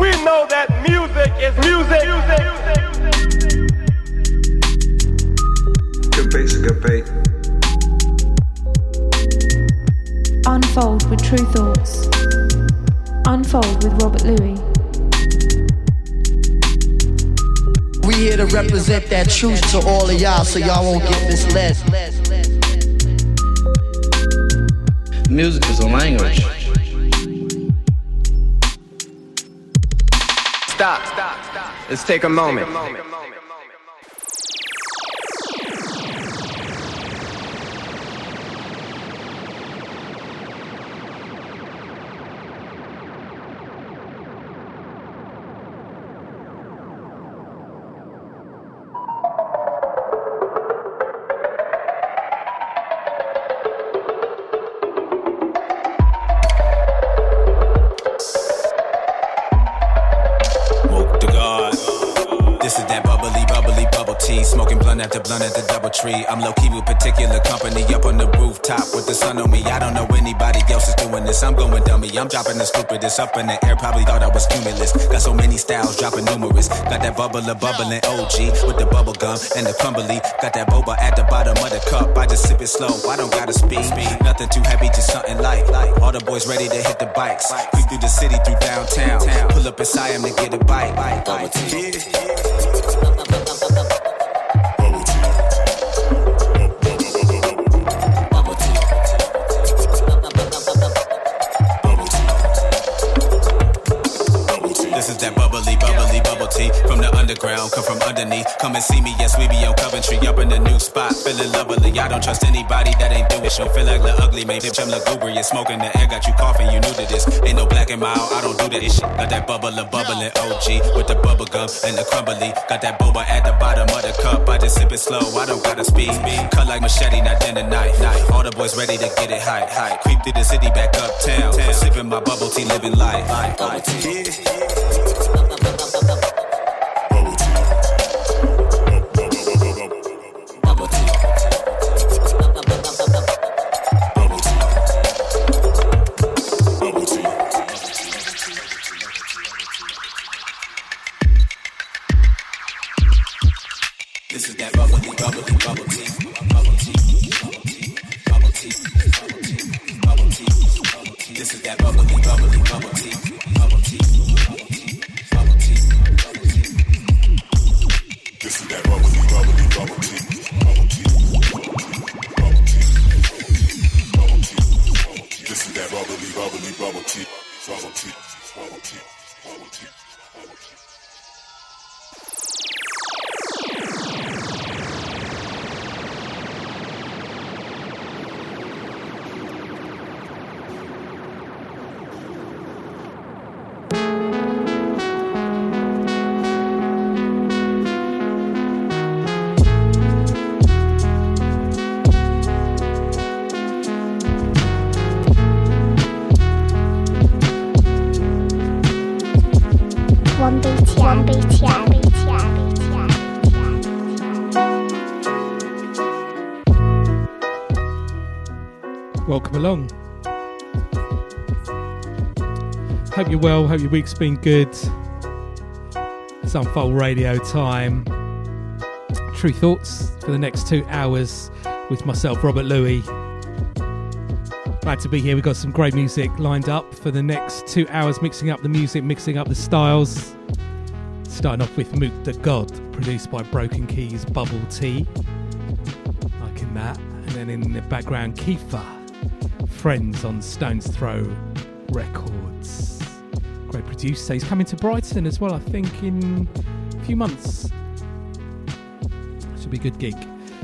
We know that music is music. Good beats good beat. Unfold with Tru Thoughts. Unfold with Robert Luis. We here to represent that truth to all of y'all so y'all won't get misled. Music is a language. Stop. Let's take a moment. Tree. I'm low key with particular company up on the rooftop with the sun on me. I don't know anybody else is doing this. I'm going dummy. I'm dropping the stupidest up in the air. Probably thought I was cumulus. Got so many styles, dropping numerous. Got that bubbler bubbling OG with the bubble gum and the crumbly. Got that boba at the bottom of the cup. I just sip it slow. I don't gotta speed. Nothing too heavy, just something light. All the boys ready to hit the bikes. Creep through the city, through downtown. Pull up beside him to get a bite. Bubble tea. This Come and see me, yes, we be on Coventry, up in the new spot, feeling lovely. I don't trust anybody that ain't doing shit. Feel like the ugly, maybe I'm lugubrious, smoking the air, got you coughing, you new to this. Ain't no black and mild, I don't do that shit. Got that bubbler, bubbling OG with the bubble gum and the crumbly. Got that boba at the bottom of the cup, I just sip it slow, I don't gotta speed. Cut like machete, not then the knife. All the boys ready to get it high, high. Creep through the city, back uptown, sipping my bubble tea, living life. Bubble tea. Bubble you're well. Hope your week's been good. It's Unfold Radio time. Tru Thoughts for the next two hours with myself, Robert Luis. Glad to be here. We've got some great music lined up for the next two hours, mixing up the music, mixing up the styles. Starting off with Moot the God, produced by Broken Keys Bubble Tea. Liking that. And then in the background, Kiefer, Friends on Stone's Throw Records. Great producer. He's coming to Brighton as well, I think, in a few months. Should be a good gig.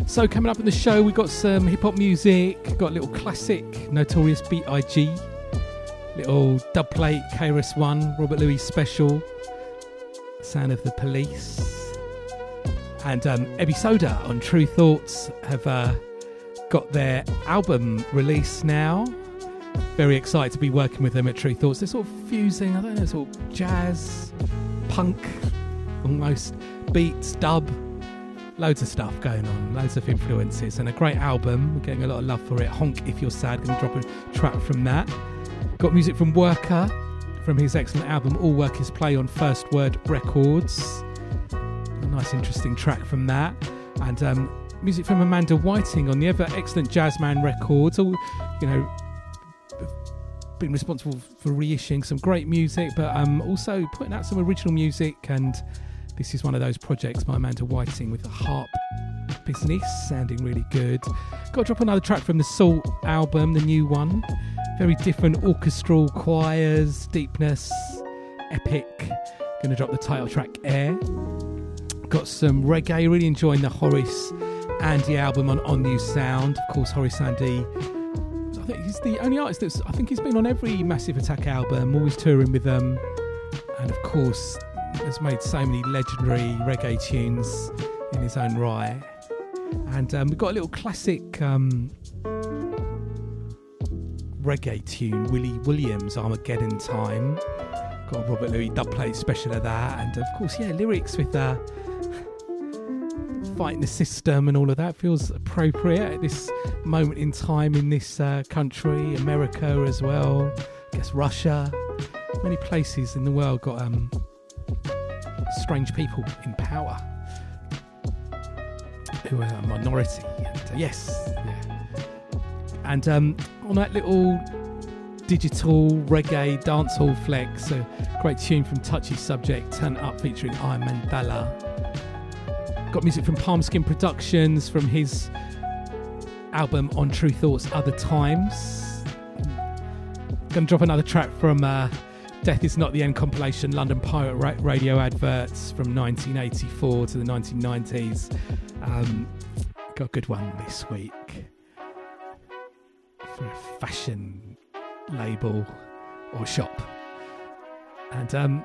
So coming up in the show, we've got some hip hop music, got a little classic, Notorious B.I.G., little dub plate, KRS One, Robert Louis special, Sound of the Police. And um, Ebi Soda on Tru Thoughts have uh, got their album release now. Very excited to be working with them at Tru Thoughts. They're sort of fusing, I don't know, sort of jazz, punk, almost beats, dub, loads of stuff going on, loads of influences, and a great album. We're getting a lot of love for it. Honk If You're Sad, to drop a track from that. Got music from Worker from his excellent album All Work Is Play on First Word Records. A nice, interesting track from that. And um, music from Amanda Whiting on the ever excellent Jazzman Records. All, you know, been responsible for reissuing some great music, but um, also putting out some original music. And this is one of those projects by Amanda Whiting with the harp business, sounding really good. Got to drop another track from the Salt album, the new one. Very different orchestral choirs, deepness, epic. Going to drop the title track Air. Got some reggae, really enjoying the Horace Andy album on On-U Sound. Of course, Horace Andy. Think he's the only artist that's. I think he's been on every Massive Attack album, always touring with them, and of course has made so many legendary reggae tunes in his own right. And um, we've got a little classic um, reggae tune, Willie Williams, Armageddon Time. Got a Robert Luis dubplate special of that, and of course, yeah, lyrics with uh, fighting the system and all of that feels appropriate at this moment in time in this uh, country, America as well. I guess Russia, many places in the world got um, strange people in power who are a minority. And, uh, yes, yeah. And um, on that little digital reggae dancehall flex, a great tune from Touchy Subject, Turn Up featuring I Mandala. Got music from Palmskin Productions from his album On Tru Thoughts Other Times. Gonna drop another track from uh, Death is Not the End compilation, London Pirate Ra- Radio adverts from 1984 to the 1990s. Um, got a good one this week for a fashion label or shop. And um,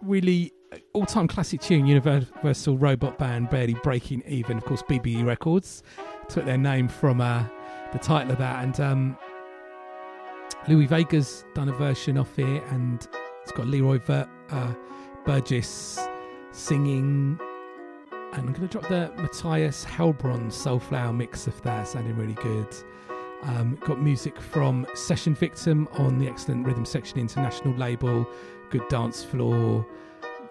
really all time classic tune, Universal Robot Band, barely breaking even. Of course, BBE Records took their name from uh, the title of that. And um, Louie Vega's done a version of it, and it's got Leroy Ver- uh, Burgess singing. And I'm going to drop the Matthias Heilbronn Soulflower mix of that, sounding really good. Um, got music from Session Victim on the excellent Rhythm Section International label, good dance floor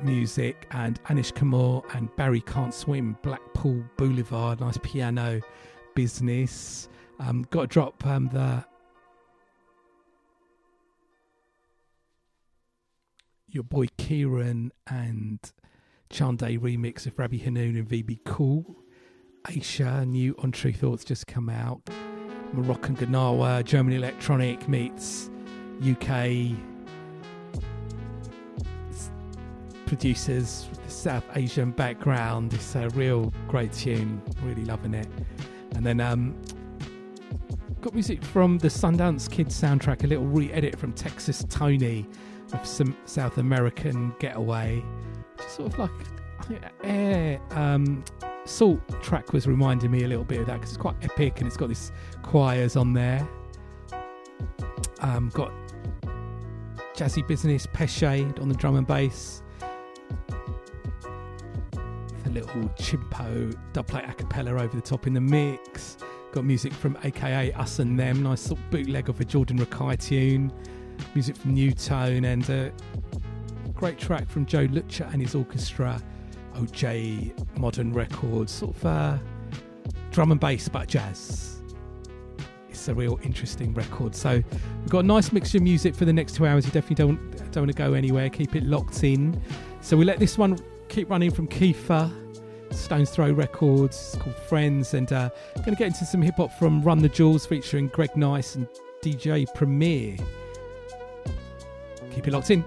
music, and Anish Kapoor and Barry Can't Swim, Blackpool Boulevard, nice piano business. Um, got to drop um, the your boy Kieran and Chande remix of Rabbi Hanoun and VB Cool. Aisha, new On Tru Thoughts just come out. Moroccan Gnawa, German electronic meets UK producers with the South Asian background. It's a real great tune, really loving it. And then um, got music from the Sundance Kids soundtrack, a little re edit from Texas Tony of some South American getaway. Just sort of like, air. Um, Salt track was reminding me a little bit of that because it's quite epic and it's got these choirs on there. Um, got Jazzy Business, Peshe on the drum and bass. A little chimpo dubplate a cappella over the top in the mix. Got music from AKA Us and Them, nice sort of bootleg of a Jordan Rakei tune. Music from New Tone and a great track from Joe Lutcher and his orchestra. OJ Modern Records, sort of uh, drum and bass but jazz. It's a real interesting record. So we've got a nice mixture of music for the next two hours. You definitely don't don't want to go anywhere. Keep it locked in. So we let this one keep running from Kiefer, Stones Throw Records. It's called Friends, and uh, going to get into some hip hop from Run the Jewels featuring Greg Nice and DJ Premier. Keep it locked in.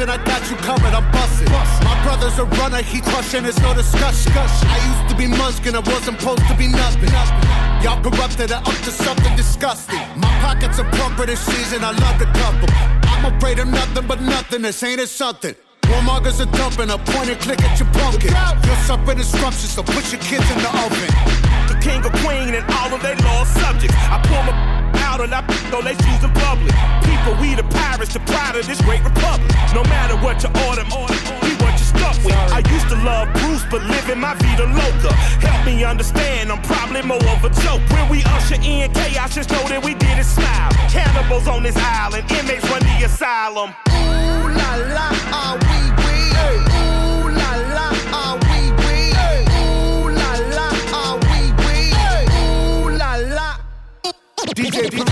And I got you covered, I'm busting. My brother's a runner, he crushing, it's no discussion. I used to be muskin', I wasn't supposed to be nothing. Y'all corrupted and up to something disgusting. My pockets are plumper this season, I love the couple. I'm afraid of nothing but nothing, this ain't it something. Warmongers are dumping, a point and click at your pumpkin. You're suffering instructions, so put your kids in the oven. The king or queen and all of their lost subjects. I pull my out and I shoes in public. People, we the pirates, the pride of this great republic. No matter what you order, we what you stuck with. I used to love Bruce, but living my vida loca. Help me understand, I'm probably more of a joke. When we usher in chaos, just know that we did it smile. Cannibals on this island, inmates run the asylum. Ooh la la, DJ DJ.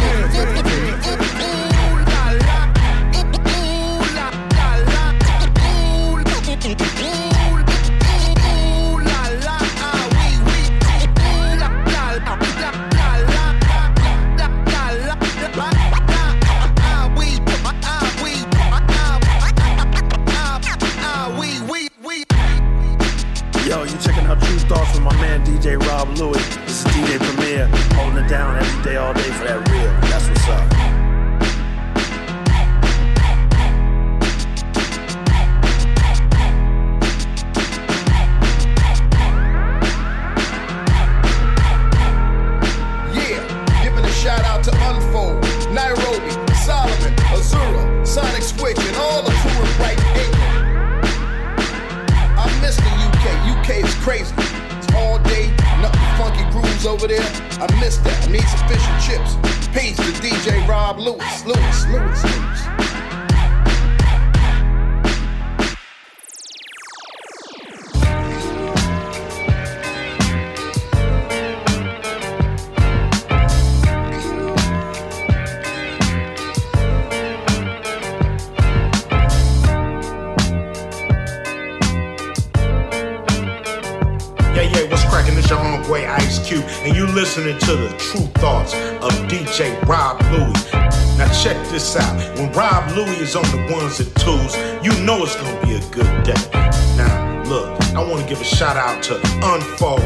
Yo, you checking out Tru Thoughts with my man DJ Rob Luis. DJ Premier, holding it down every day, all day for that real. That's what's up. Yeah, giving a shout out to Unfold, Nairobi, Solomon, Azura, Sonic Switch, and all the crew in Brighton, England. I miss the UK. UK is crazy over there. I miss that. I need some fish and chips. Peace to DJ Rob Lewis. Luis, Luis, Luis. Listening to the Tru Thoughts of DJ Rob Louie. Now check this out. When Rob Louie is on the ones and twos, you know it's gonna be a good day. Now look, I want to give a shout out to Unfold,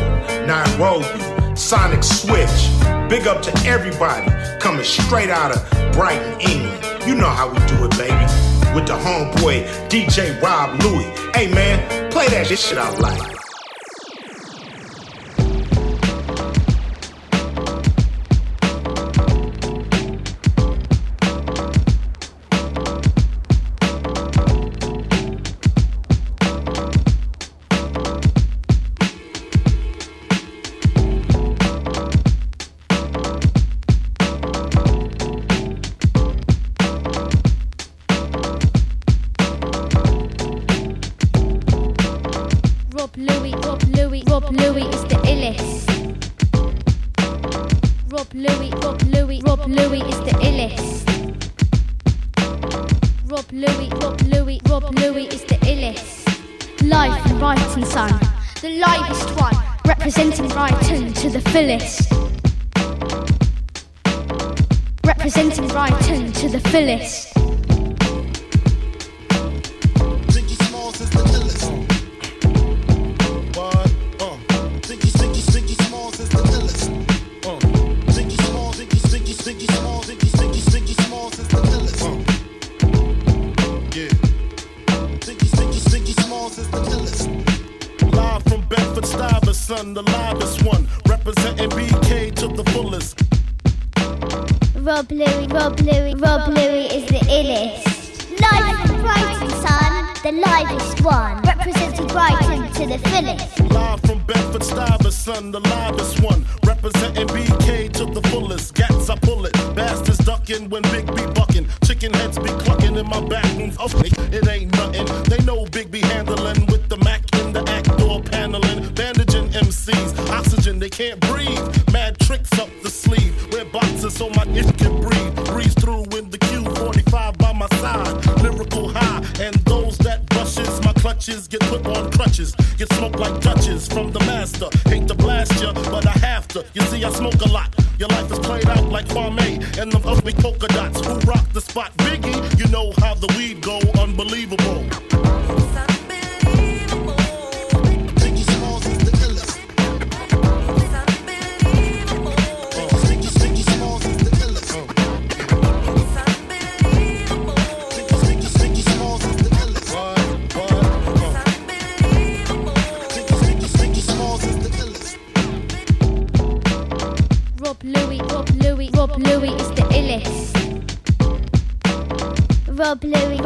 Nairobi, Sonic Switch. Big up to everybody coming straight out of Brighton, England. You know how we do it, baby. With the homeboy DJ Rob Louie. Hey man, play that shit out loud. Louis, Rob Louis is the illest. Life and Brighton son, the livest one, representing Brighton to the fullest. Representing Brighton to the fullest. Rob Louie, Rob Louie is the illest. Live from Brighton, son, the livest one. Representing Brighton to the fullest. Live from Bedford Stuyvesant, the livest one, representing BK to the fullest. Gats, pull it, bastards ducking when Big B bucking. Chicken heads be clucking in my back room. Oh, it ain't nothing. They know Big B handling with the Mac in the act door paneling, bandaging MCs. Oxygen, they can't breathe. Mad tricks up get put on crutches. Get smoked like Dutches from the master. Hate to blast ya, but I have to. You see, I smoke a lot. Your life is played out like Kwame and them ugly polka dots. Who rock the spot? Biggie, you know how the weed go. Unbelievable.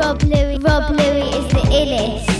Rob Louie, Rob Louie, is the illest.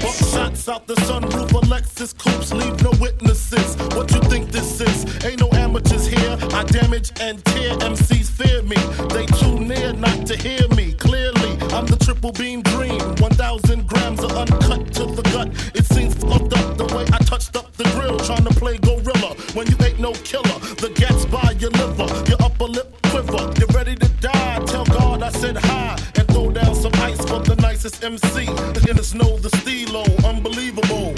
The. Shots out the sunroof, Alexis coops, leave no witnesses. What you think this is? Ain't no amateurs here. I damage and tear MCs fear me. They too near not to hear me clearly. I'm the triple beam dream. 1,000 grams of uncut to the gut. It seems fucked up the way I touched up the grill, trying to play gorilla when you ain't no killer. The gats by your liver, your upper lip quiver. You're ready to die. Tell God I said hi throw down some ice for the nicest MC. And it's know the stilo, unbelievable.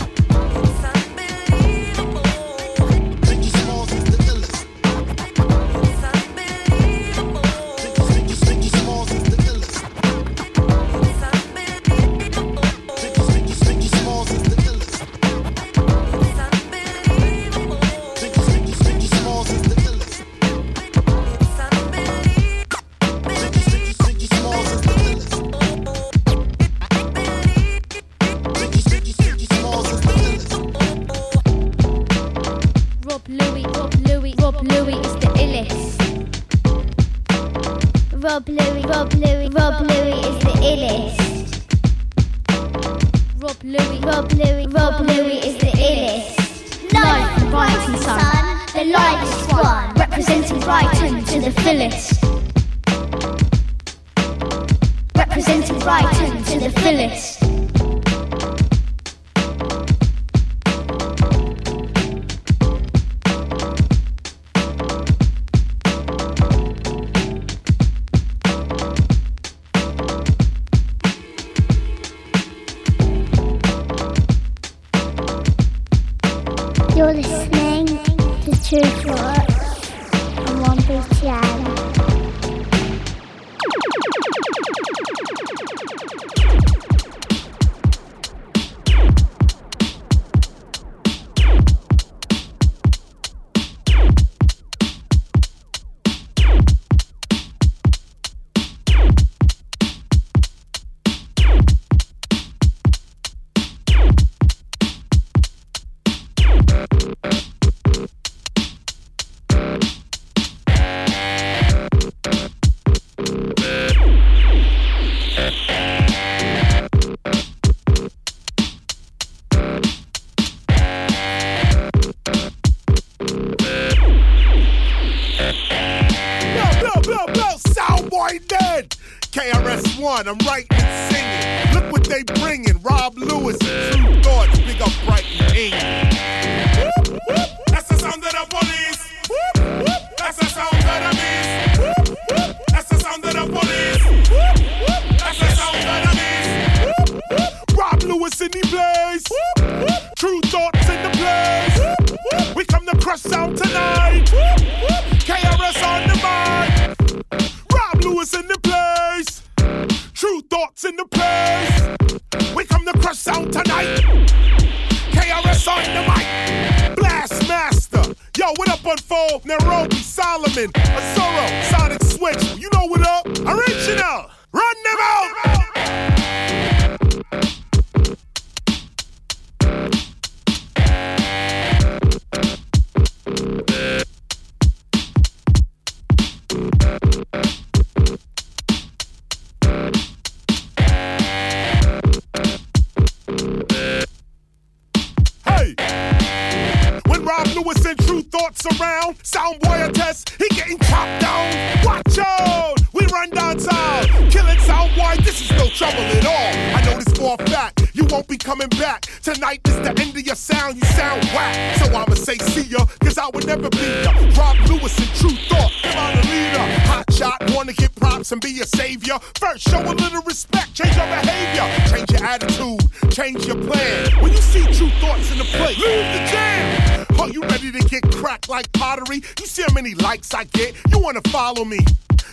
First, show a little respect, change your behavior, change your attitude, change your plan. When you see Tru Thoughts in the place, leave the jam. Are you ready to get cracked like pottery? You see how many likes I get? You wanna follow me?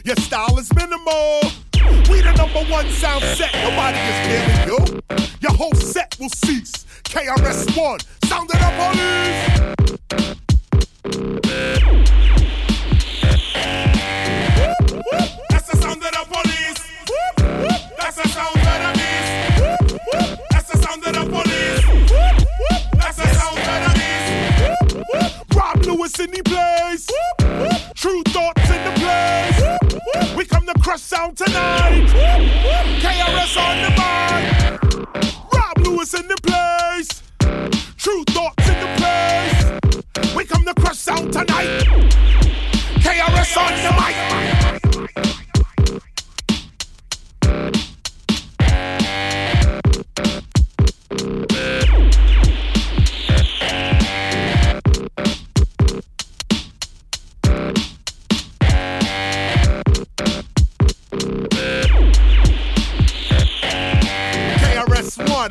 Your style is minimal. We the number one sound set. Nobody is killing you. Your whole set will cease. KRS One, sound it up, police. in the place. Whoop, whoop. Tru Thoughts in the place. Whoop, we come to crush sound tonight. KRS on the mic. Rob Luis in the place. Tru Thoughts in the place. We come to crush sound tonight. KRS on the mic.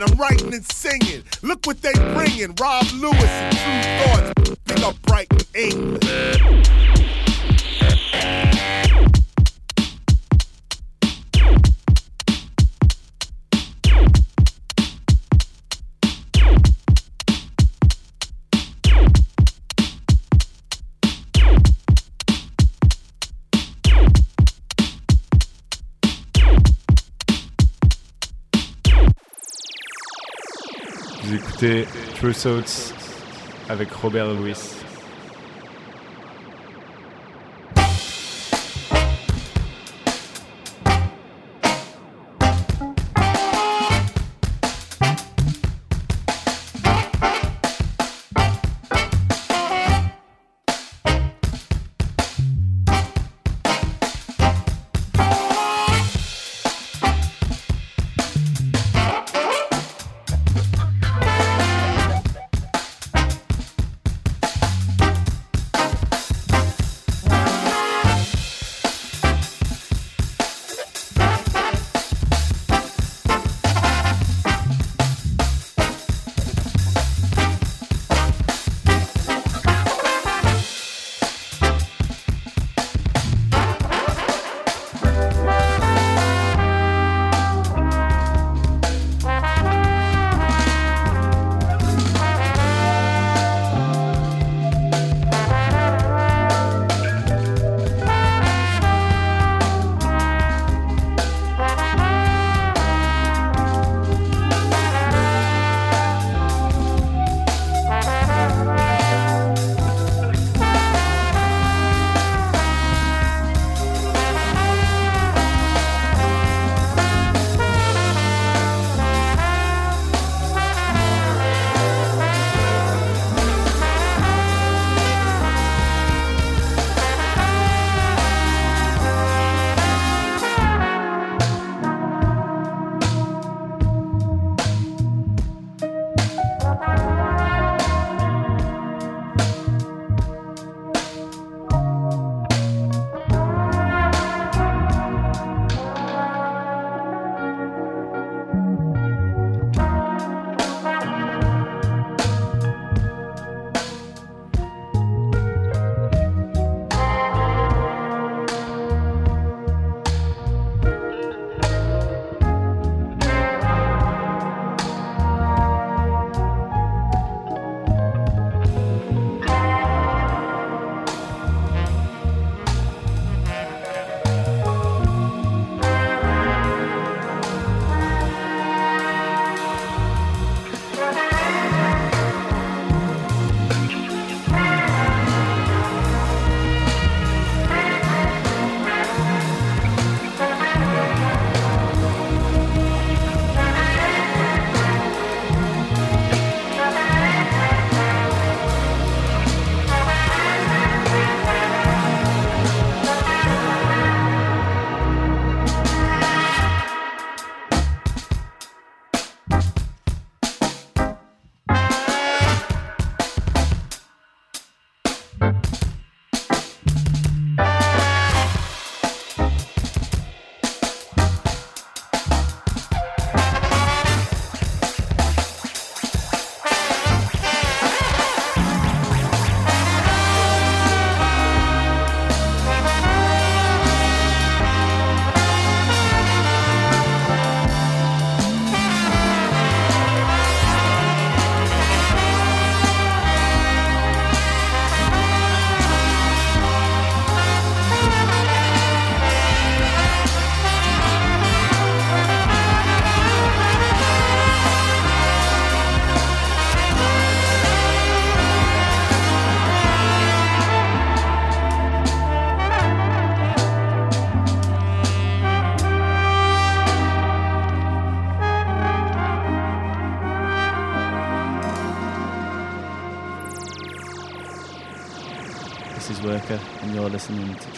I'm writing and singing. Look what they bringing. Rob Luis and Tru Thoughts. Big up Brighton, England. écoutez True Thoughts avec Robert Louis.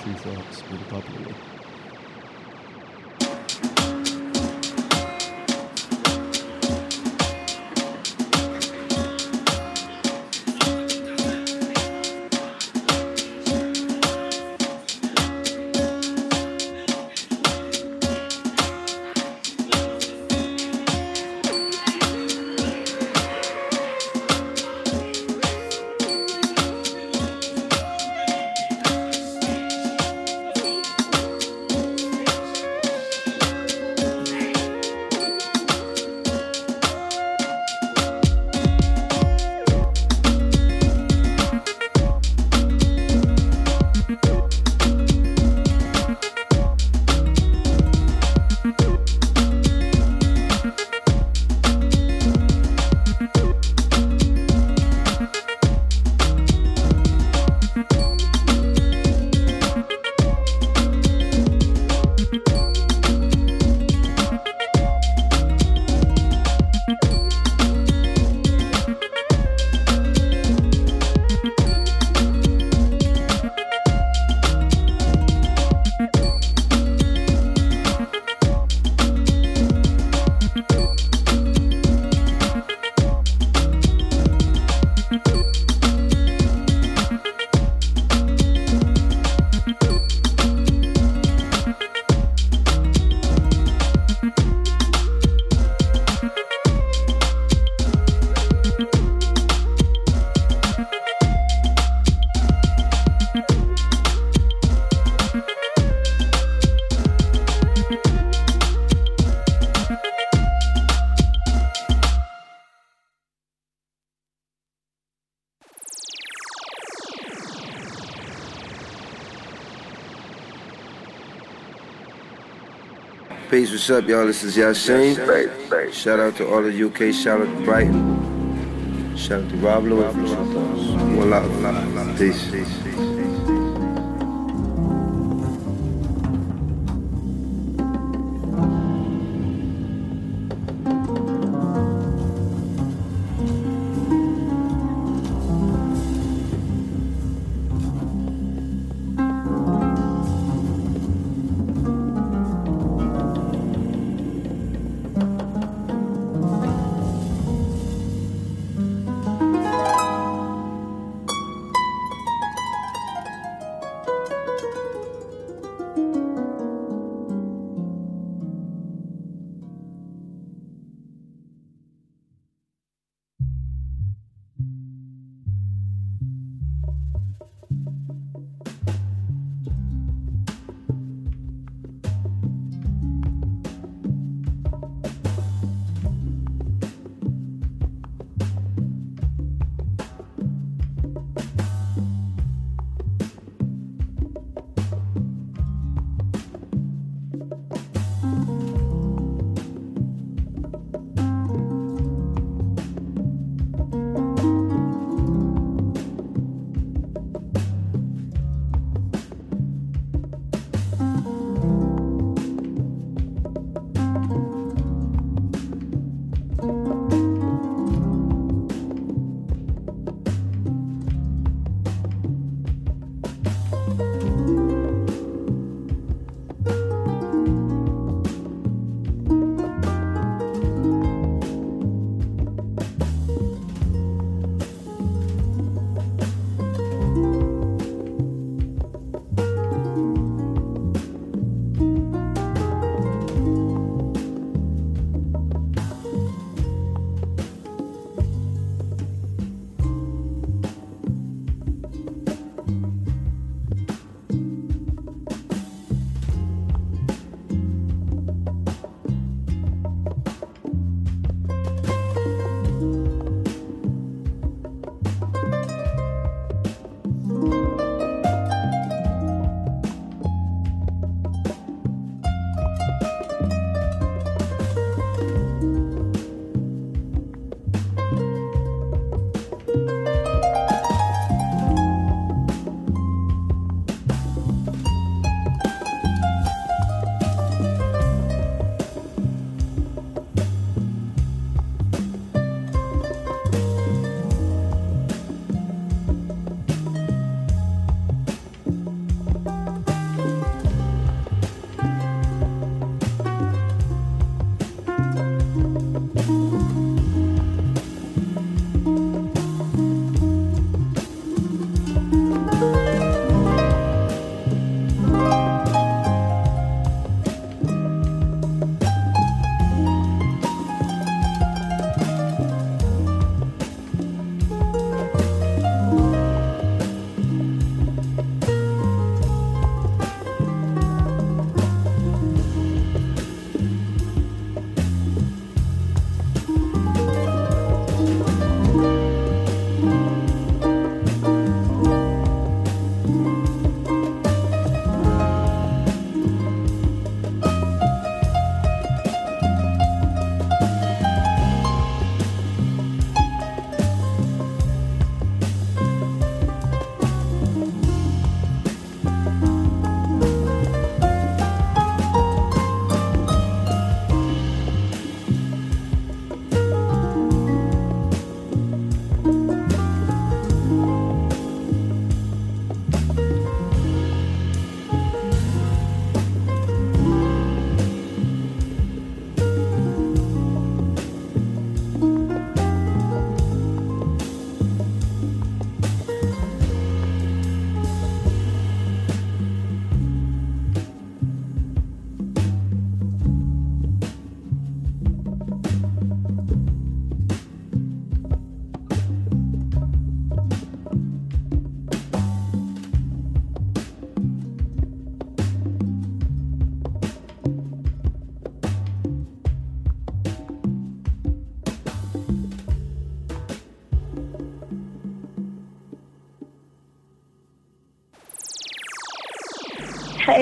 To Thoughts with Bob Luis. What's up, y'all? This is Yasin. Shout out to all the UK, shout out to Brighton. Shout out to Rob Luis. One love. love, love, Peace.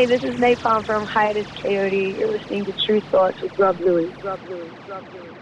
Hey, this is Nai Palm from Hiatus Kaiyote. You're listening to Tru Thoughts with Rob Luis. Rob Luis. Rob Luis.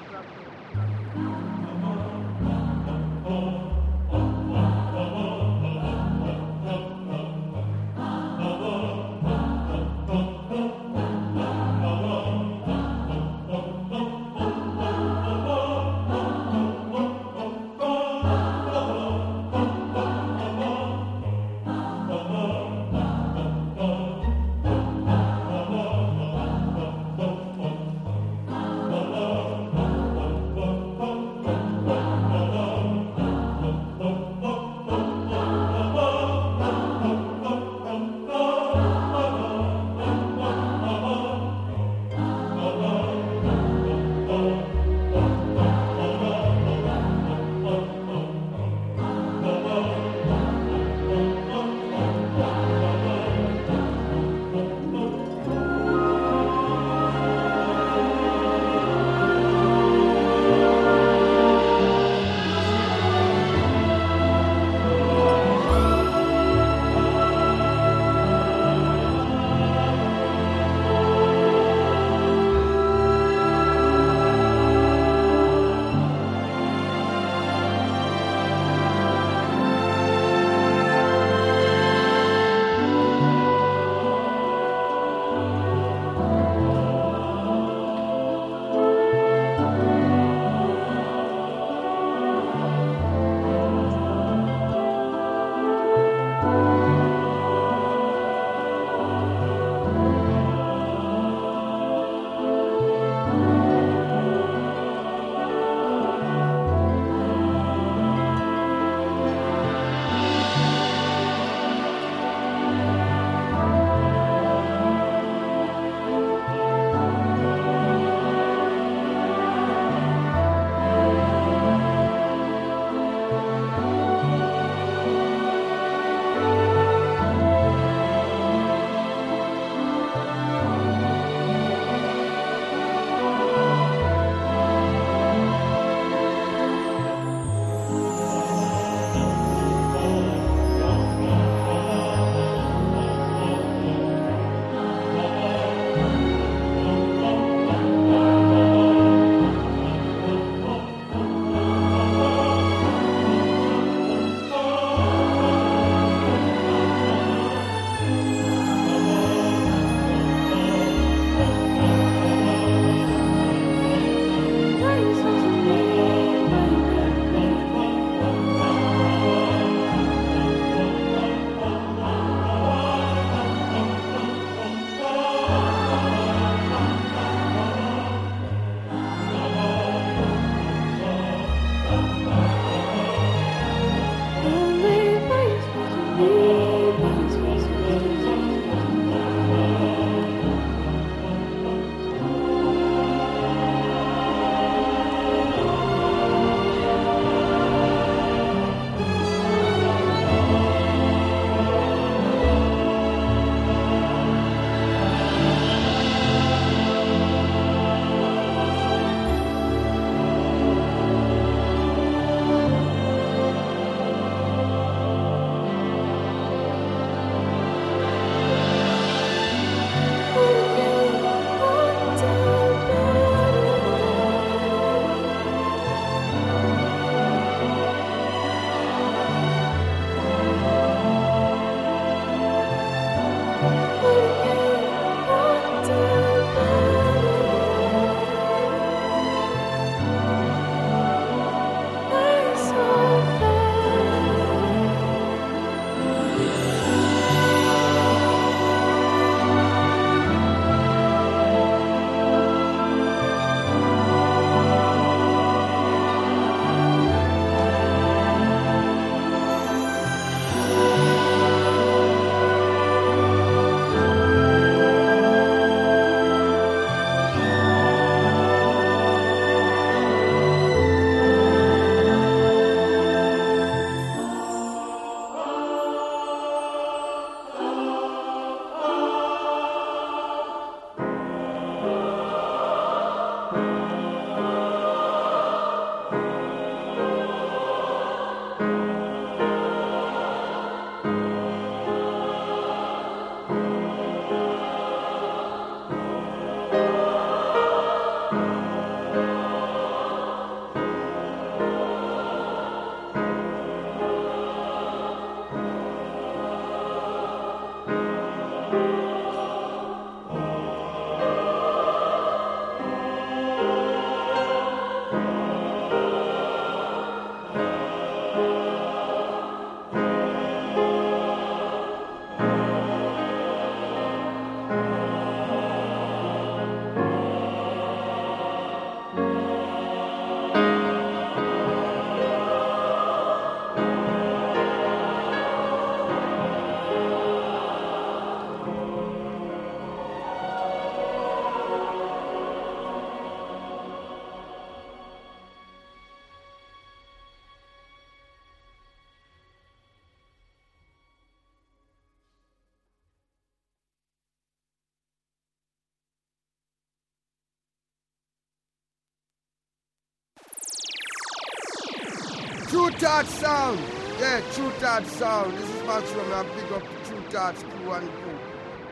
Thought Sound. Yeah, True Thought Sound. This is Max Rum. I big up Tru Thoughts crew and crew.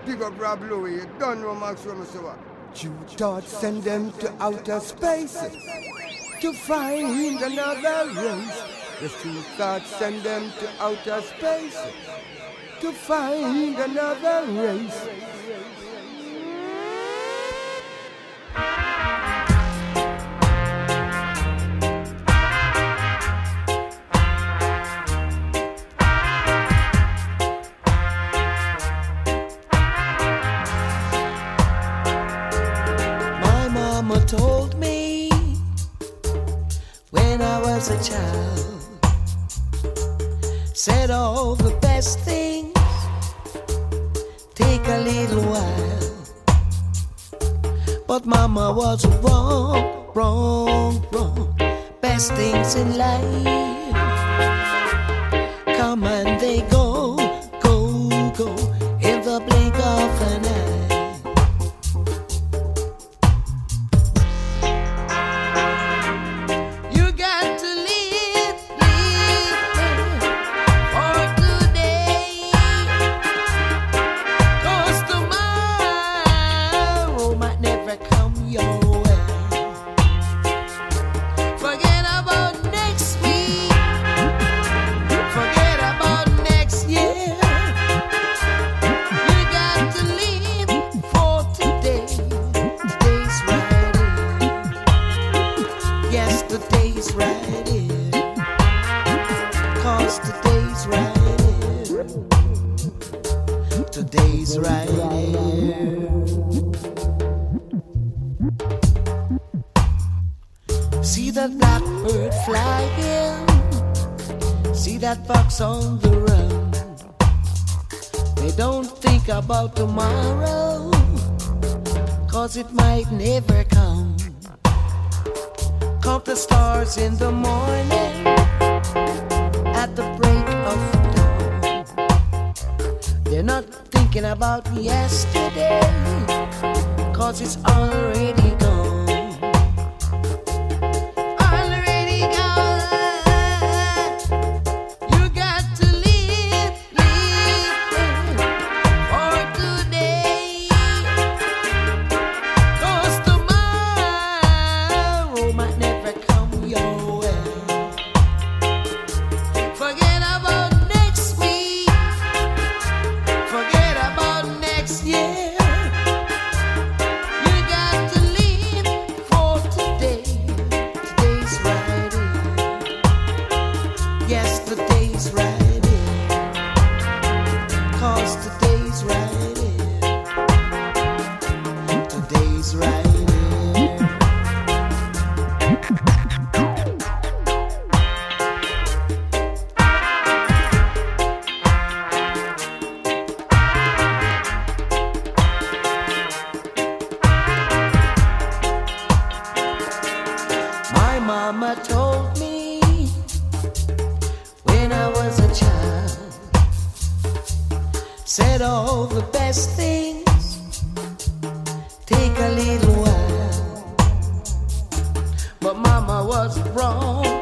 Big up Rob Luis. You don't know Max Rum, so what? Tru Thoughts send them to outer space to find another race. The Tru Thoughts send them to outer space to find another race. Mama was wrong, wrong, wrong. Best things in life mama told me when I was a child, said all the best things. Take a little while. But mama was wrong,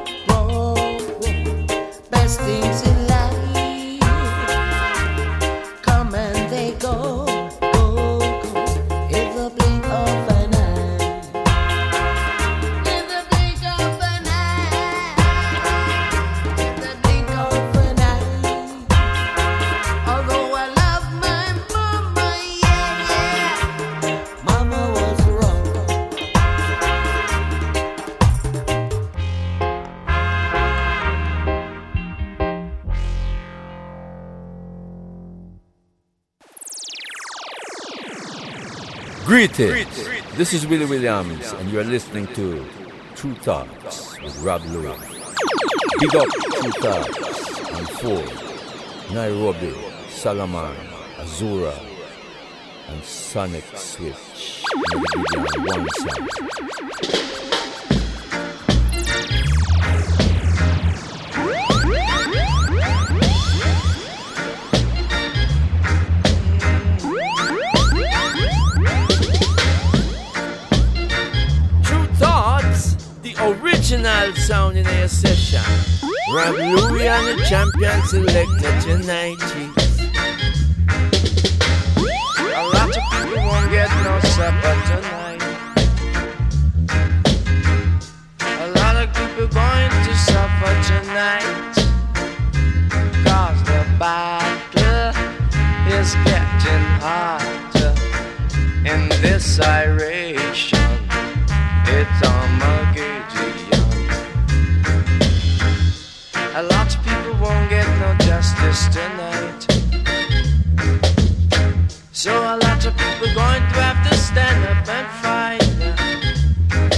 Greetings. This is Willie Williams, and you are listening to Tru Thoughts with Rob Luis. Big up Tru Thoughts and Ford, Nairobi, Salaman, Azura, and Sonic Switch. In session. Rob Luis and the champion selected tonight. A lot of people won't get no supper tonight. A lot of people going to suffer tonight. Cause the battle is getting harder in this iration. A lot of people won't get no justice tonight. So a lot of people going to have to stand up and fight.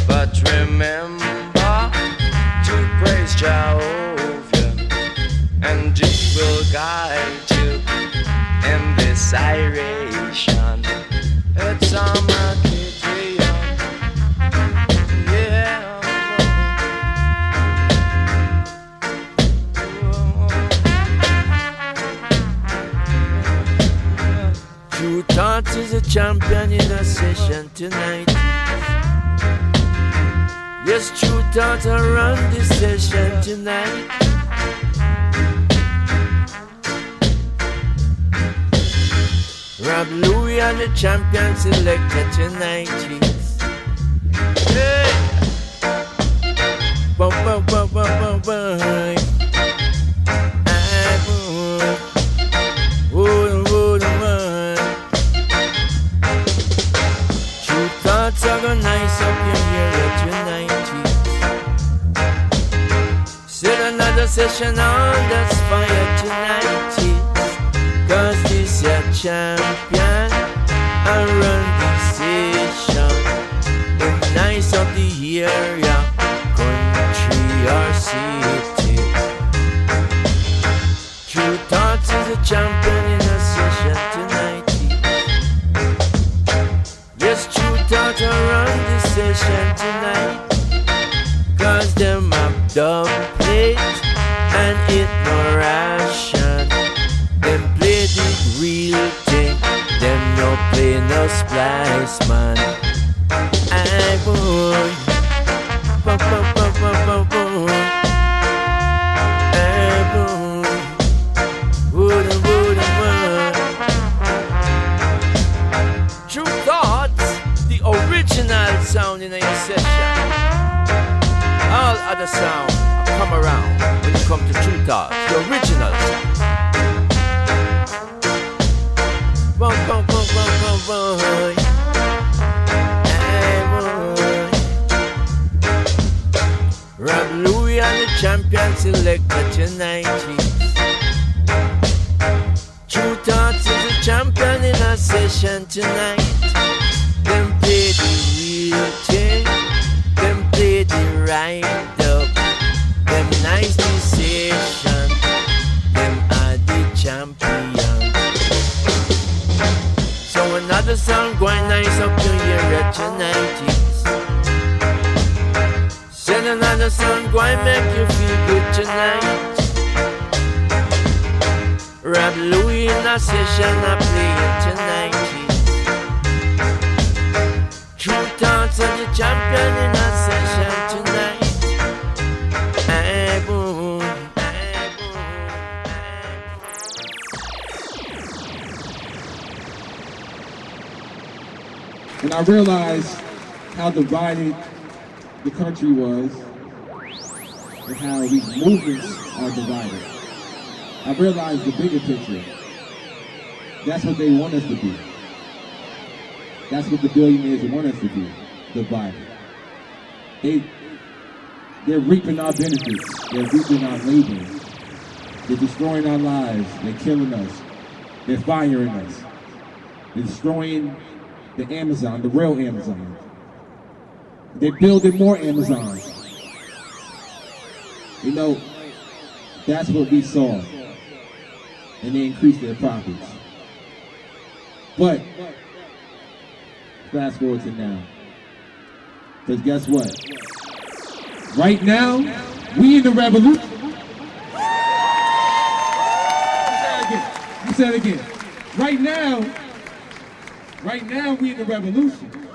But remember to praise Jehovah, and He will guide you in this iration. It's Armageddon. Champion in a session tonight. Yes, Tru Thoughts are run this session tonight. Rob Luis and the champion selected tonight. Yes. Hey. Bum, bum, bum, bum, bum, bum. Session on the fire tonight. Cause this your champion run this session In nice of the area Country or city Tru Thoughts is a champion in a session tonight. Yes, Tru Thoughts are run this session tonight. Cause them have dub plate and it no ration. Play the real thing. Them no play no splice man. Thoughts, the original sound. Bum, bum, bum, bum, bum, bum. Hey. Rob Luis and the champion selected tonight. Tru Thoughts is a champion in a session tonight. Yes. Send another song going make you feel good tonight. Rob Luis in a session I play it tonight. Tru Thoughts of the champion in a session And I realized how divided the country was and how these movements are divided. I realized the bigger picture. That's what they want us to be. That's what the billionaires want us to be, divided. They, they're reaping our benefits. They're reaping our labor. They're destroying our lives. They're killing us. They're firing us. They're destroying the Amazon, the real Amazon. They're building more Amazons. You know, that's what we saw. And they increased their profits. But, fast forward to now. Because guess what? Right now, we in the revolution. You said it again. Right now, right now we in the revolution.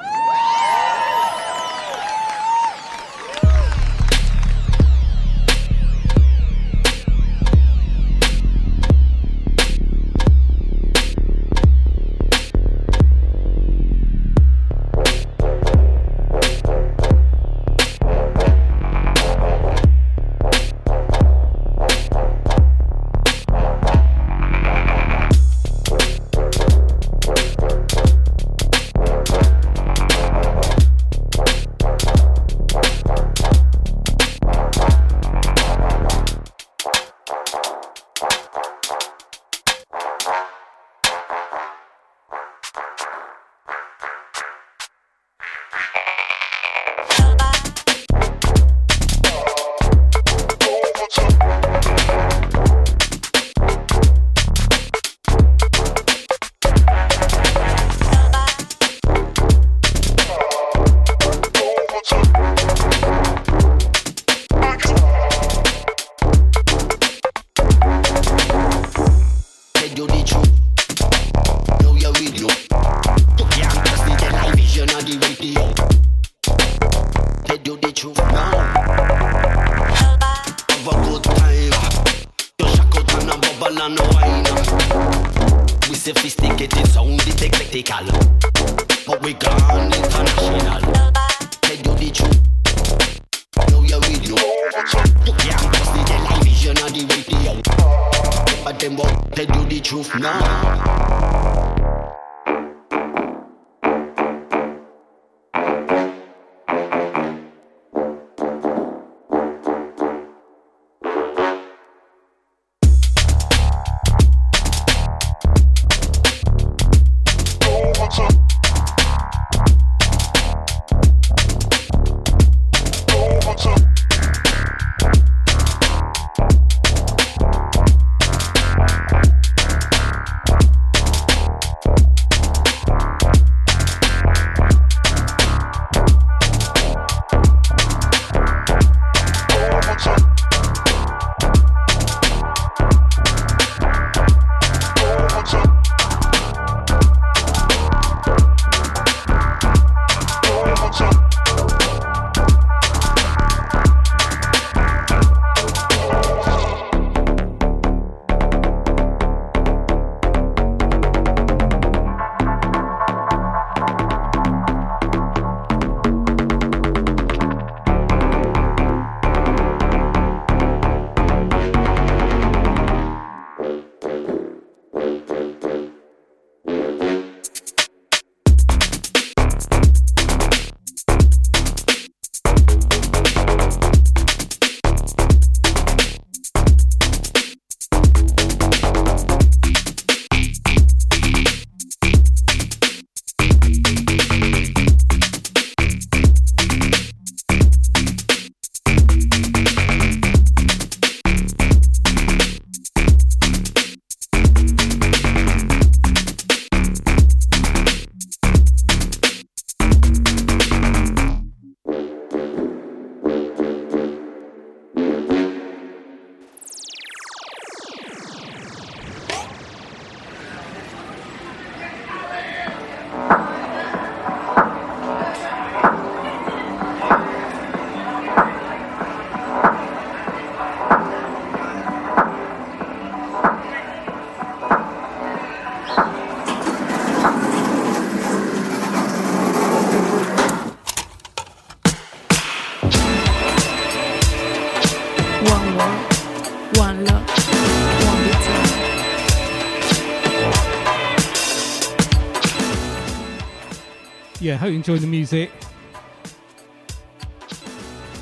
Yeah, hope you enjoy the music.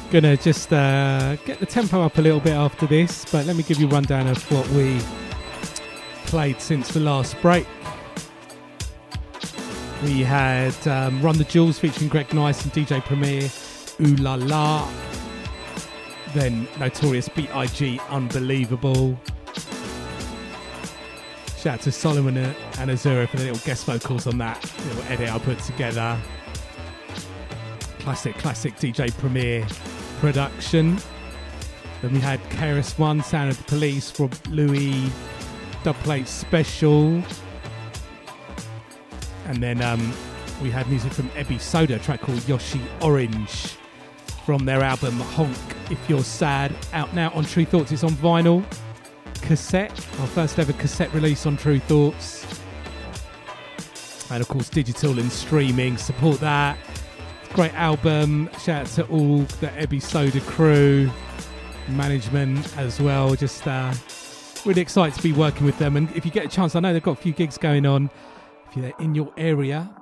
Gonna just uh, get the tempo up a little bit after this, but let me give you a rundown of what we played since the last break. We had um, Run the Jewels featuring Greg Nice and DJ Premier, Ooh La La. Then Notorious B.I.G. Unbelievable. Shout out to Solomon and Azura for the little guest vocals on that little edit I put together. Classic, classic DJ Premier production. Then we had KRS One, Sound of the Police from Louis Dubplate Special. And then um, we had music from Ebi Soda, track called Yoshi Orange from their album Honk If You're Sad, out now on Tru Thoughts. It's on vinyl, cassette, our first ever cassette release on Tru Thoughts. And of course, digital and streaming, support that. Great album. Shout out to all the Ebi Soda crew, management as well. Just uh, really excited to be working with them. And if you get a chance, I know they've got a few gigs going on. If you're in your area,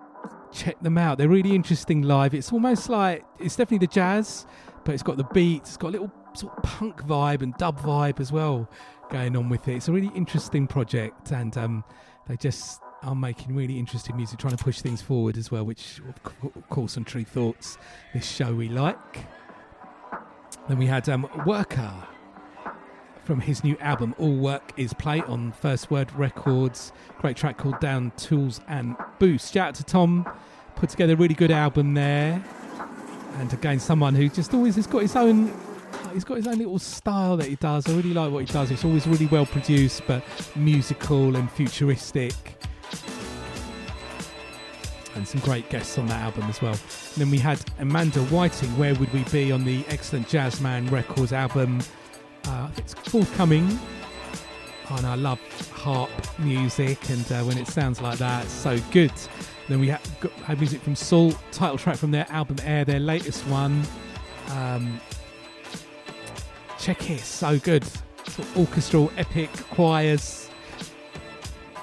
check them out. They're really interesting live. It's almost like it's definitely the jazz, but it's got the beat. It's got a little sort of punk vibe and dub vibe as well going on with it. It's a really interesting project, and um, they just are making really interesting music, trying to push things forward as well. Which, of course, on Tru Thoughts, this show we like. Then we had um, Werkha from his new album All Work Is Play on First Word Records. Great track called Down Tools and Boost. Shout out to Tom, put together a really good album there. And again, someone who just always has got his own. He's got his own little style that he does. I really like what he does. It's always really well produced, but musical and futuristic. And some great guests on that album as well. And then we had Amanda Whiting, Where Would We Be, on the excellent Jazzman Records album. Uh, it's forthcoming. And I love harp music, and uh, when it sounds like that, it's so good. Then we had, got, had music from Sault, title track from their album Air, their latest one. Um, check it, so good. Sort of orchestral, epic choirs,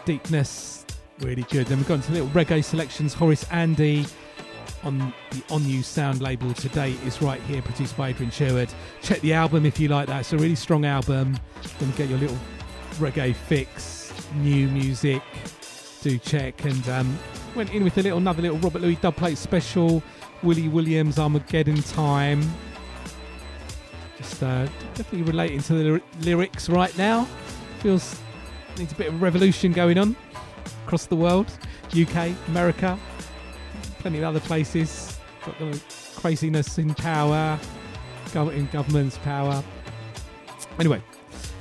deepness, really good. Then we've got into little reggae selections. Horace Andy on the On-U Sound label today is right here, produced by Adrian Sherwood. Check the album if you like that. It's a really strong album. Then get your little reggae fix, new music. Do check and um, went in with a little another little Robert Luis dubplate special. Willie Williams Armageddon Time. Just uh, definitely relating to the lyrics right now. Feels needs a bit of revolution going on across the world. UK, America, plenty of other places. Got the craziness in power, in government's power. Anyway,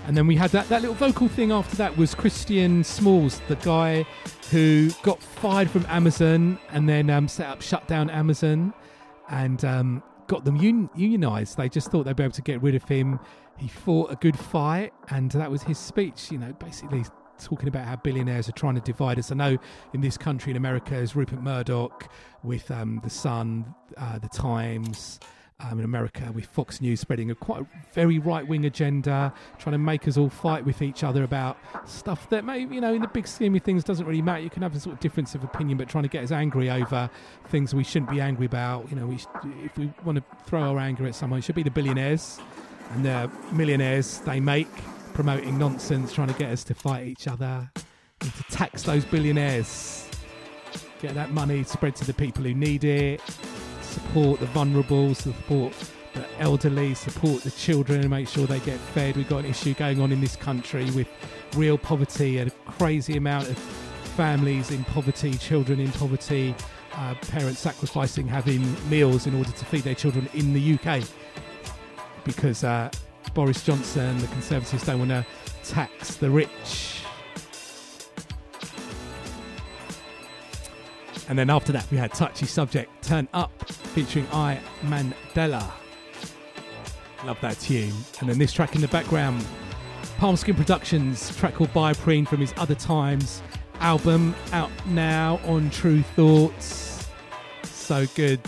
and then we had that, that little vocal thing after that was Christian Smalls, the guy who got fired from Amazon and then um, set up, shut down Amazon and um, got them un- unionized. They just thought they'd be able to get rid of him. He fought a good fight, and that was his speech, you know, basically talking about how billionaires are trying to divide us. I know in this country in America is Rupert Murdoch with um, The Sun, uh, The Times. Um, in America, with Fox News spreading a quite very right wing agenda, trying to make us all fight with each other about stuff that may, you know, in the big scheme of things doesn't really matter. You can have a sort of difference of opinion, but trying to get us angry over things we shouldn't be angry about. You know, we sh- if we want to throw our anger at someone, it should be the billionaires and the millionaires they make promoting nonsense, trying to get us to fight each other and to tax those billionaires. Get that money spread to the people who need it. Support the vulnerable, support the elderly, support the children, and make sure they get fed. We've got an issue going on in this country with real poverty and a crazy amount of families in poverty, children in poverty, uh, parents sacrificing having meals in order to feed their children in the UK because uh, Boris Johnson, the Conservatives, don't want to tax the rich. And then after that, we had Touchy Subject Turn Up featuring I Mandela. Love that tune. And then this track in the background, Palmskin Productions, track called Bioprene from his Other Times album, out now on Tru Thoughts. So good.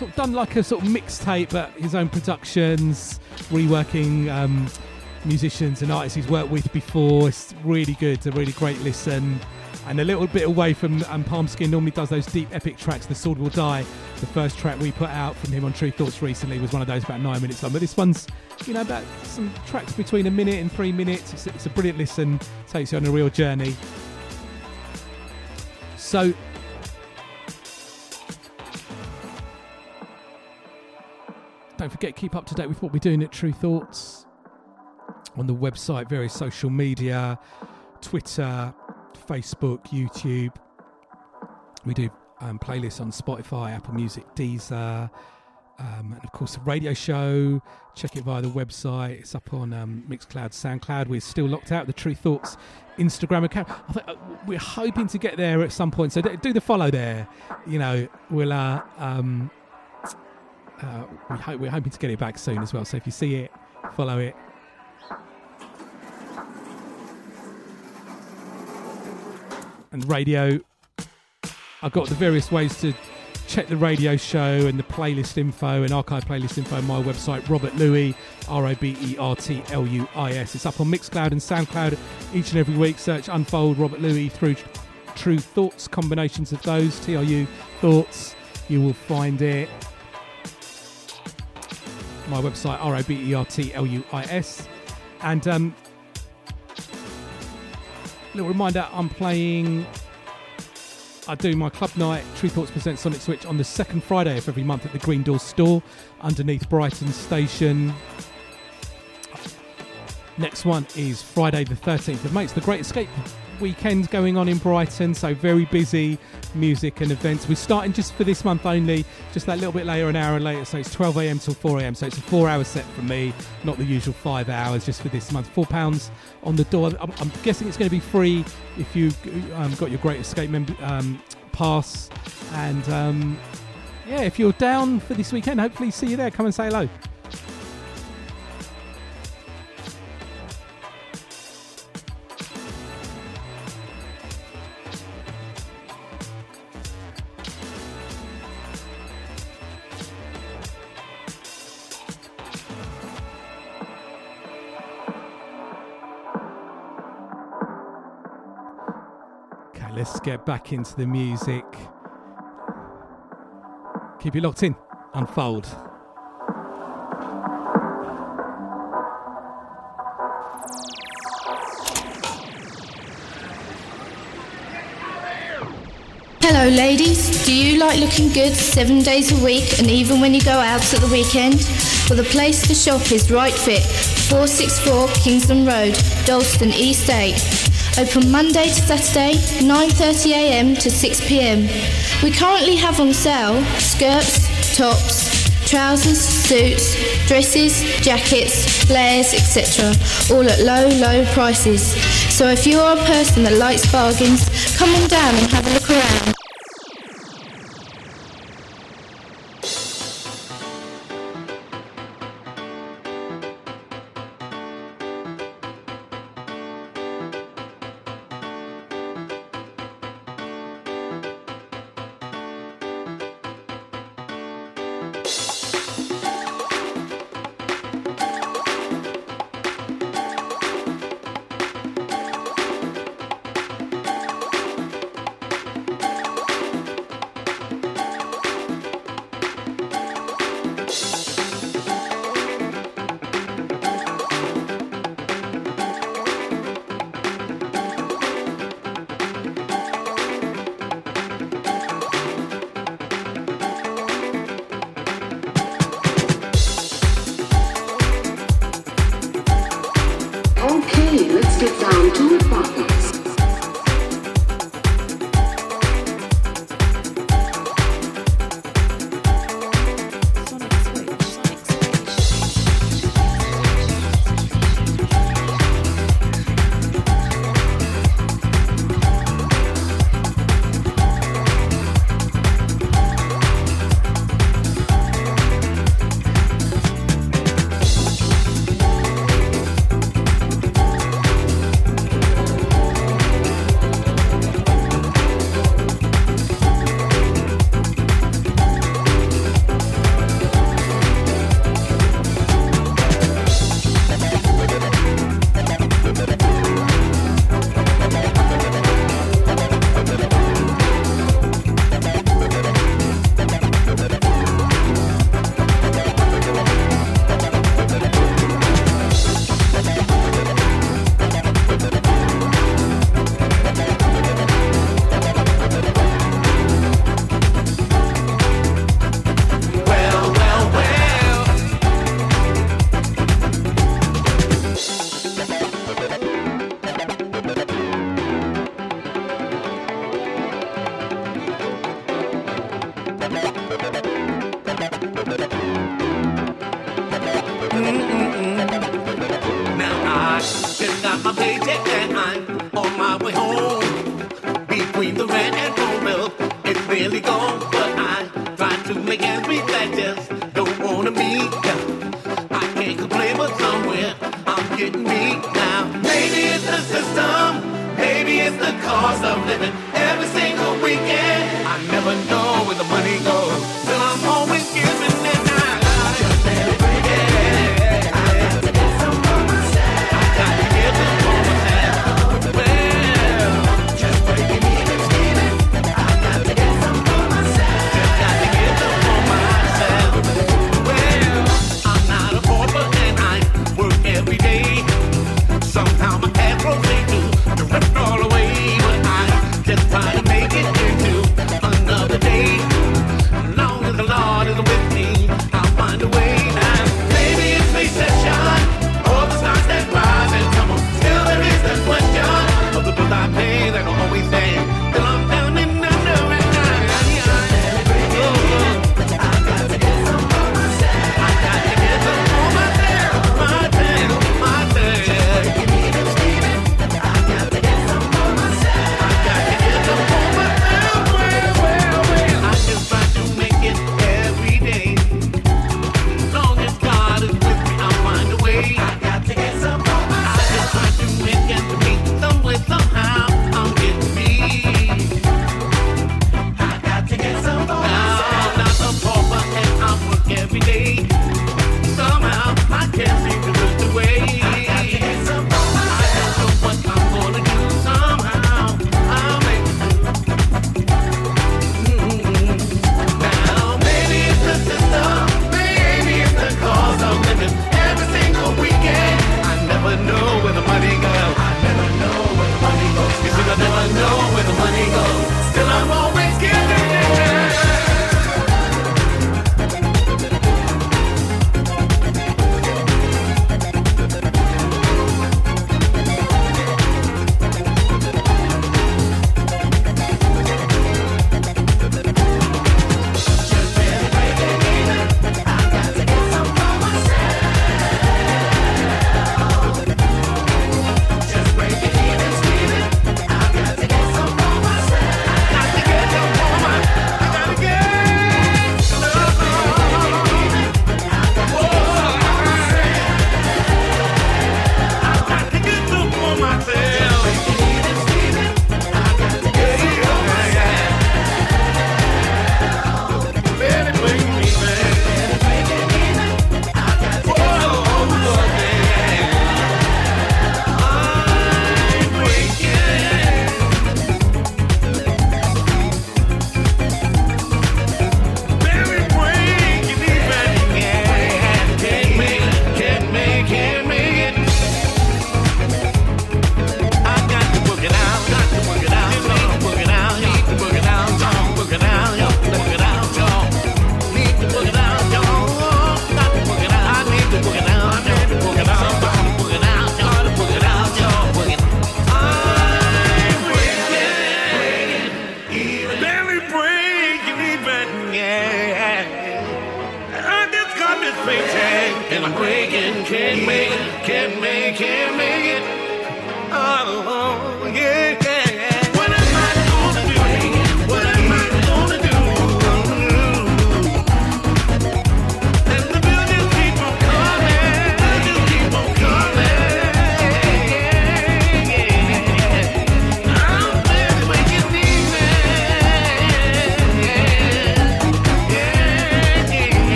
Sort of done like a sort of mixtape, but his own productions, reworking um, musicians and artists he's worked with before. It's really good, it's a really great listen. And a little bit away from um, Palmskin, normally does those deep epic tracks. The Sword Will Die, the first track we put out from him on Tru Thoughts recently was one of those about nine minutes long. But this one's, you know, about some tracks between a minute and three minutes. It's, it's a brilliant listen, takes you on a real journey. So, don't forget, keep up to date with what we're doing at Tru Thoughts on the website, various social media, Twitter, Facebook, YouTube. We do um, playlists on Spotify, Apple Music, Deezer, um, and of course the radio show. Check it via the website. It's up on um, Mixcloud, SoundCloud. We're still locked out. The Tru Thoughts Instagram account. Think, uh, we're hoping to get there at some point. So do, do the follow there. You know, we'll. Uh, um, uh, we hope, we're hoping to get it back soon as well. So if you see it, follow it. And radio, I've got the various ways to check the radio show and the playlist info and archive playlist info on my website, Robert Luis, R O B E R T L U I S. It's up on Mixcloud and Soundcloud each and every week. Search Unfold Robert Luis through Tru Thoughts, combinations of those, T R U Thoughts. You will find it. My website, R O B E R T L U I S. And um, little reminder I'm playing I do my club night, Tru Thoughts Present Sonic Switch on the second Friday of every month at the Green Door store underneath Brighton Station. Next one is Friday the 13th of May. It's the Great Escape weekend going on in Brighton, so very busy music and events. We're starting just for this month only, just that little bit later, an hour later. So it's 12 a.m. till 4 a.m. So it's a four-hour set from me, not the usual five hours, just for this month. Four pounds on the door. I'm, I'm guessing it's going to be free if you um, got your Great Escape um, pass. And um, yeah, if you're down for this weekend, hopefully see you there. Come and say hello. Let's get back into the music. Keep it locked in. Unfold. Hello, ladies. Do you like looking good seven days a week and even when you go out at the weekend? Well, the place to shop is Right Fit, 464 Kingsland Road, Dalston, East 8. Open Monday to Saturday, 9.30am to 6pm. We currently have on sale skirts, tops, trousers, suits, dresses, jackets, flares, etc. All at low, low prices. So if you are a person that likes bargains, come on down and have a look around.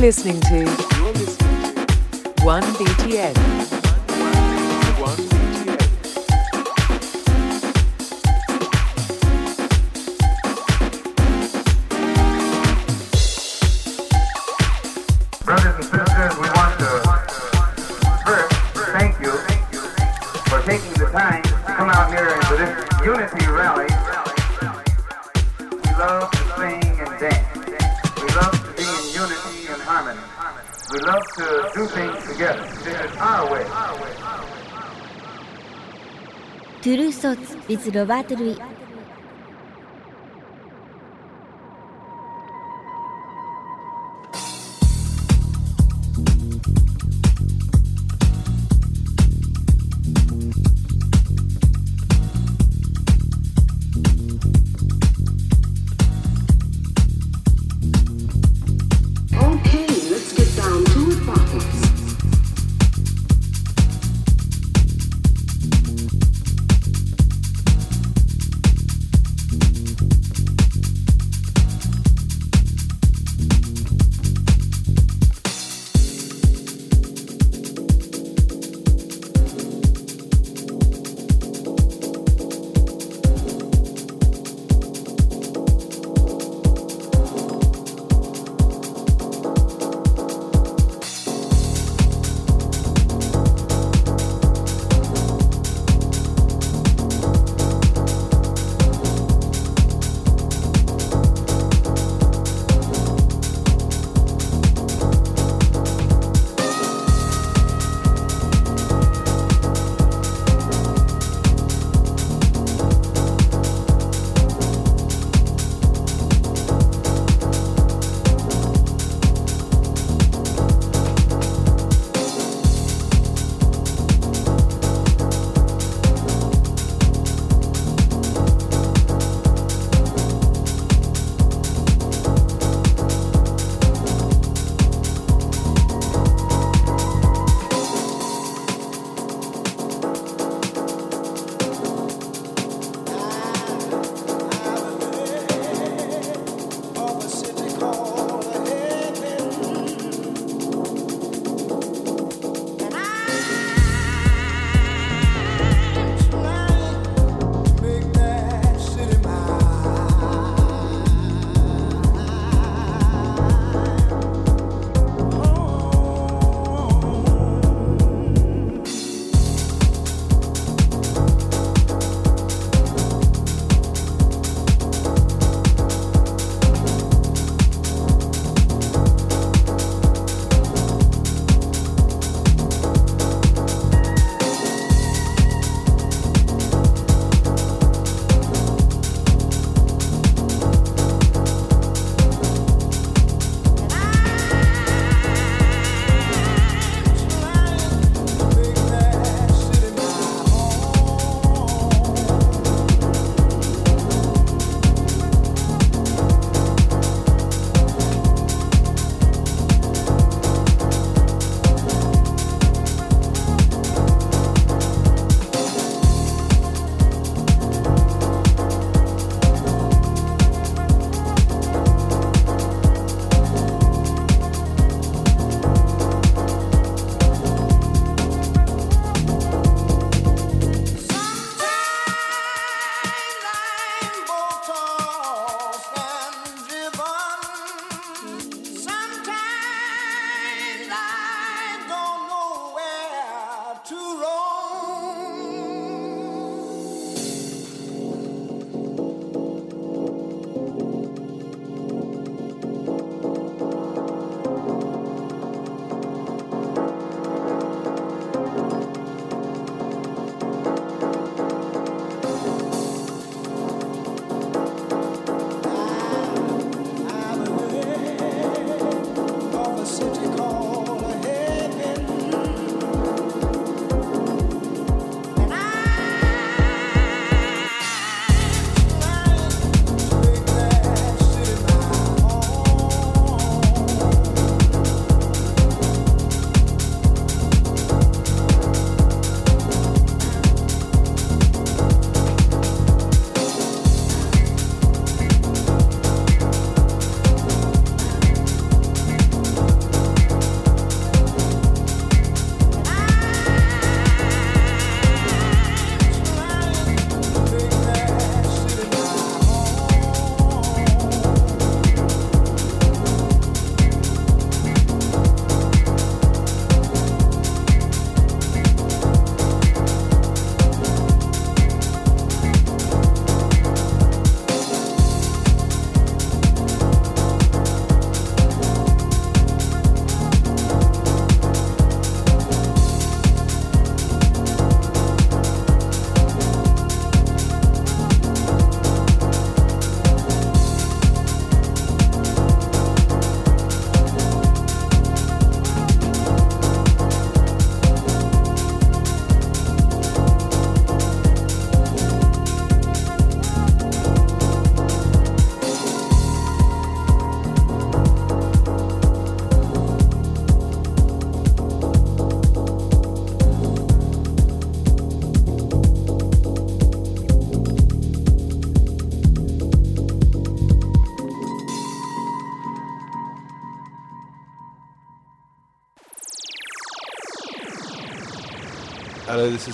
Listening to One BTN. with Robert Louis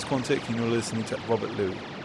Hello, this Quantic, and you're listening to Robert Luis.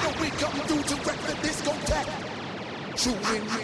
nigga, we come through to wreck the discotheque. Chewing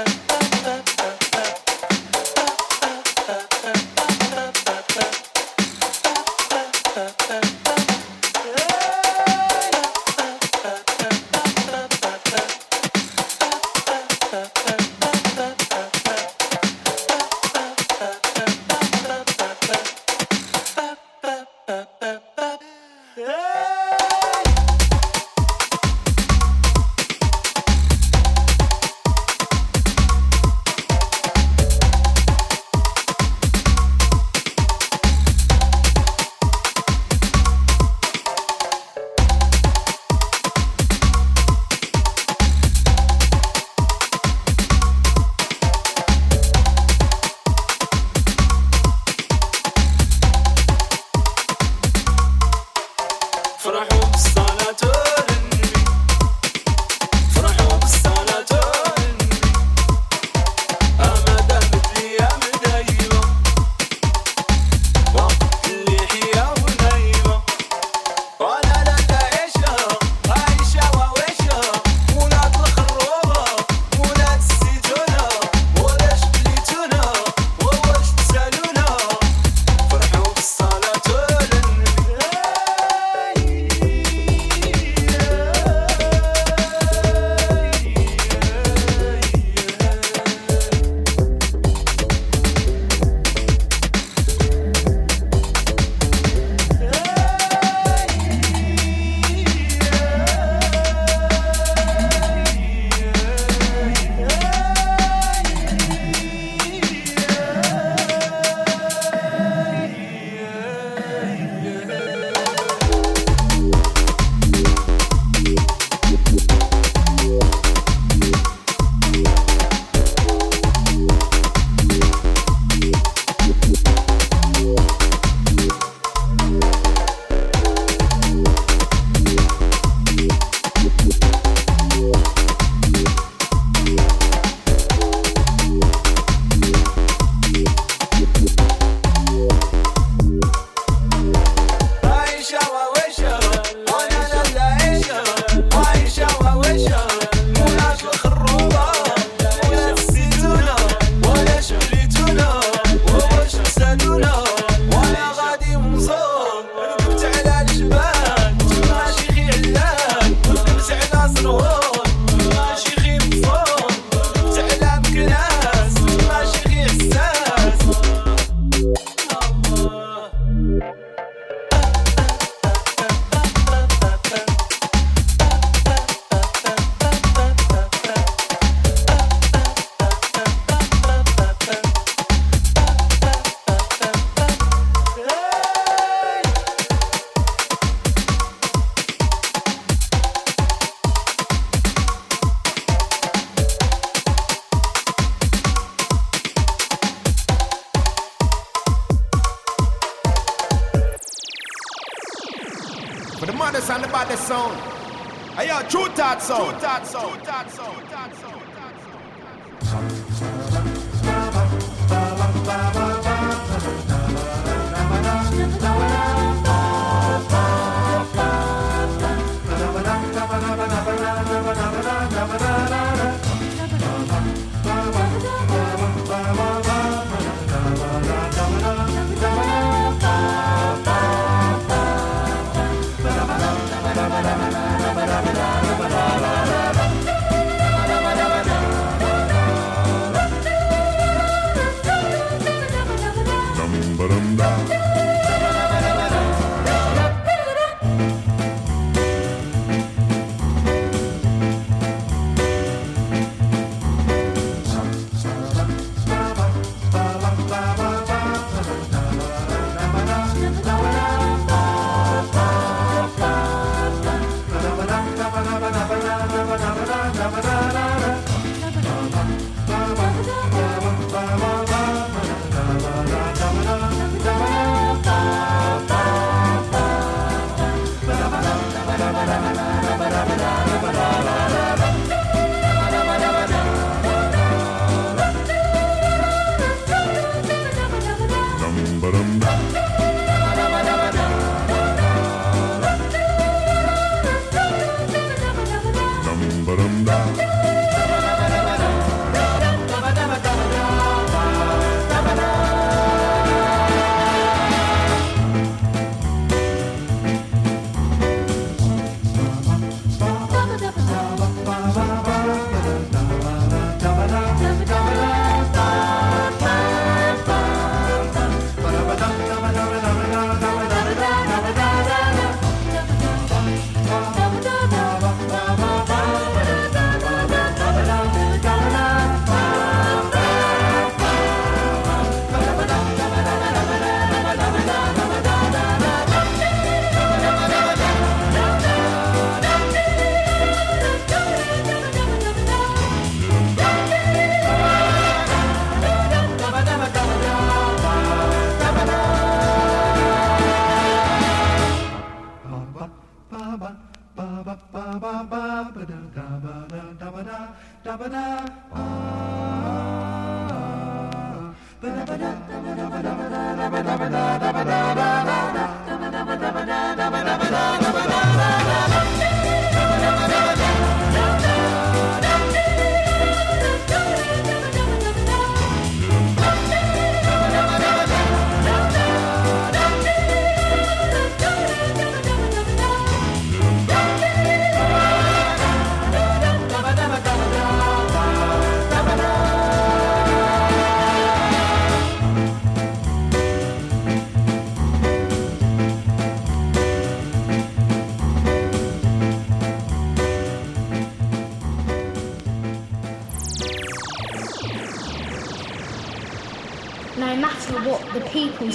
Uh-huh.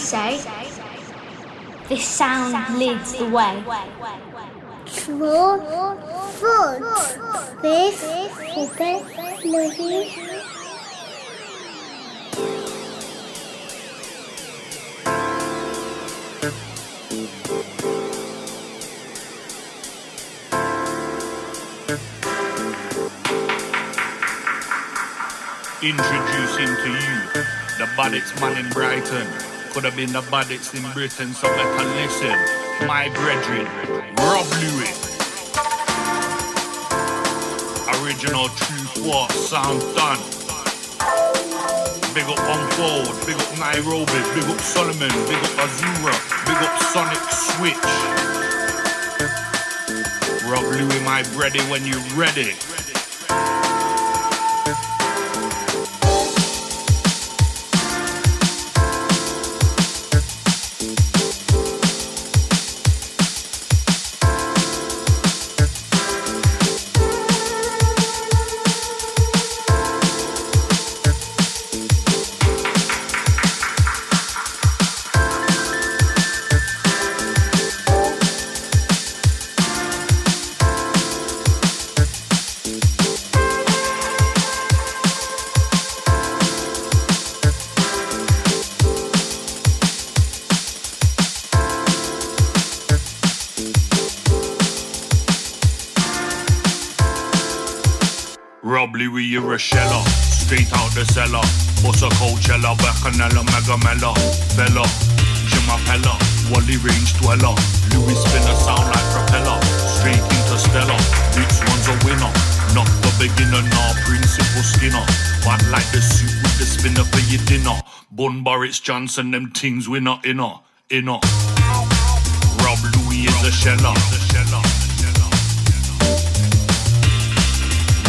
Say, this sound leads the way. Två, foot, fish, super, lucky. Introducing to you the baddest man in Brighton. Could have been the baddest in Britain, so better listen. My brethren, Rob Luis. Original Tru Thoughts sound done. Big up Unfold, big up Nairobi, big up Solomon, big up Azura, big up Sonic Switch. Rob Luis, my bready, when you ready. Boris Johnson, them things winner, inner, inner. Rob Luis is a sheller.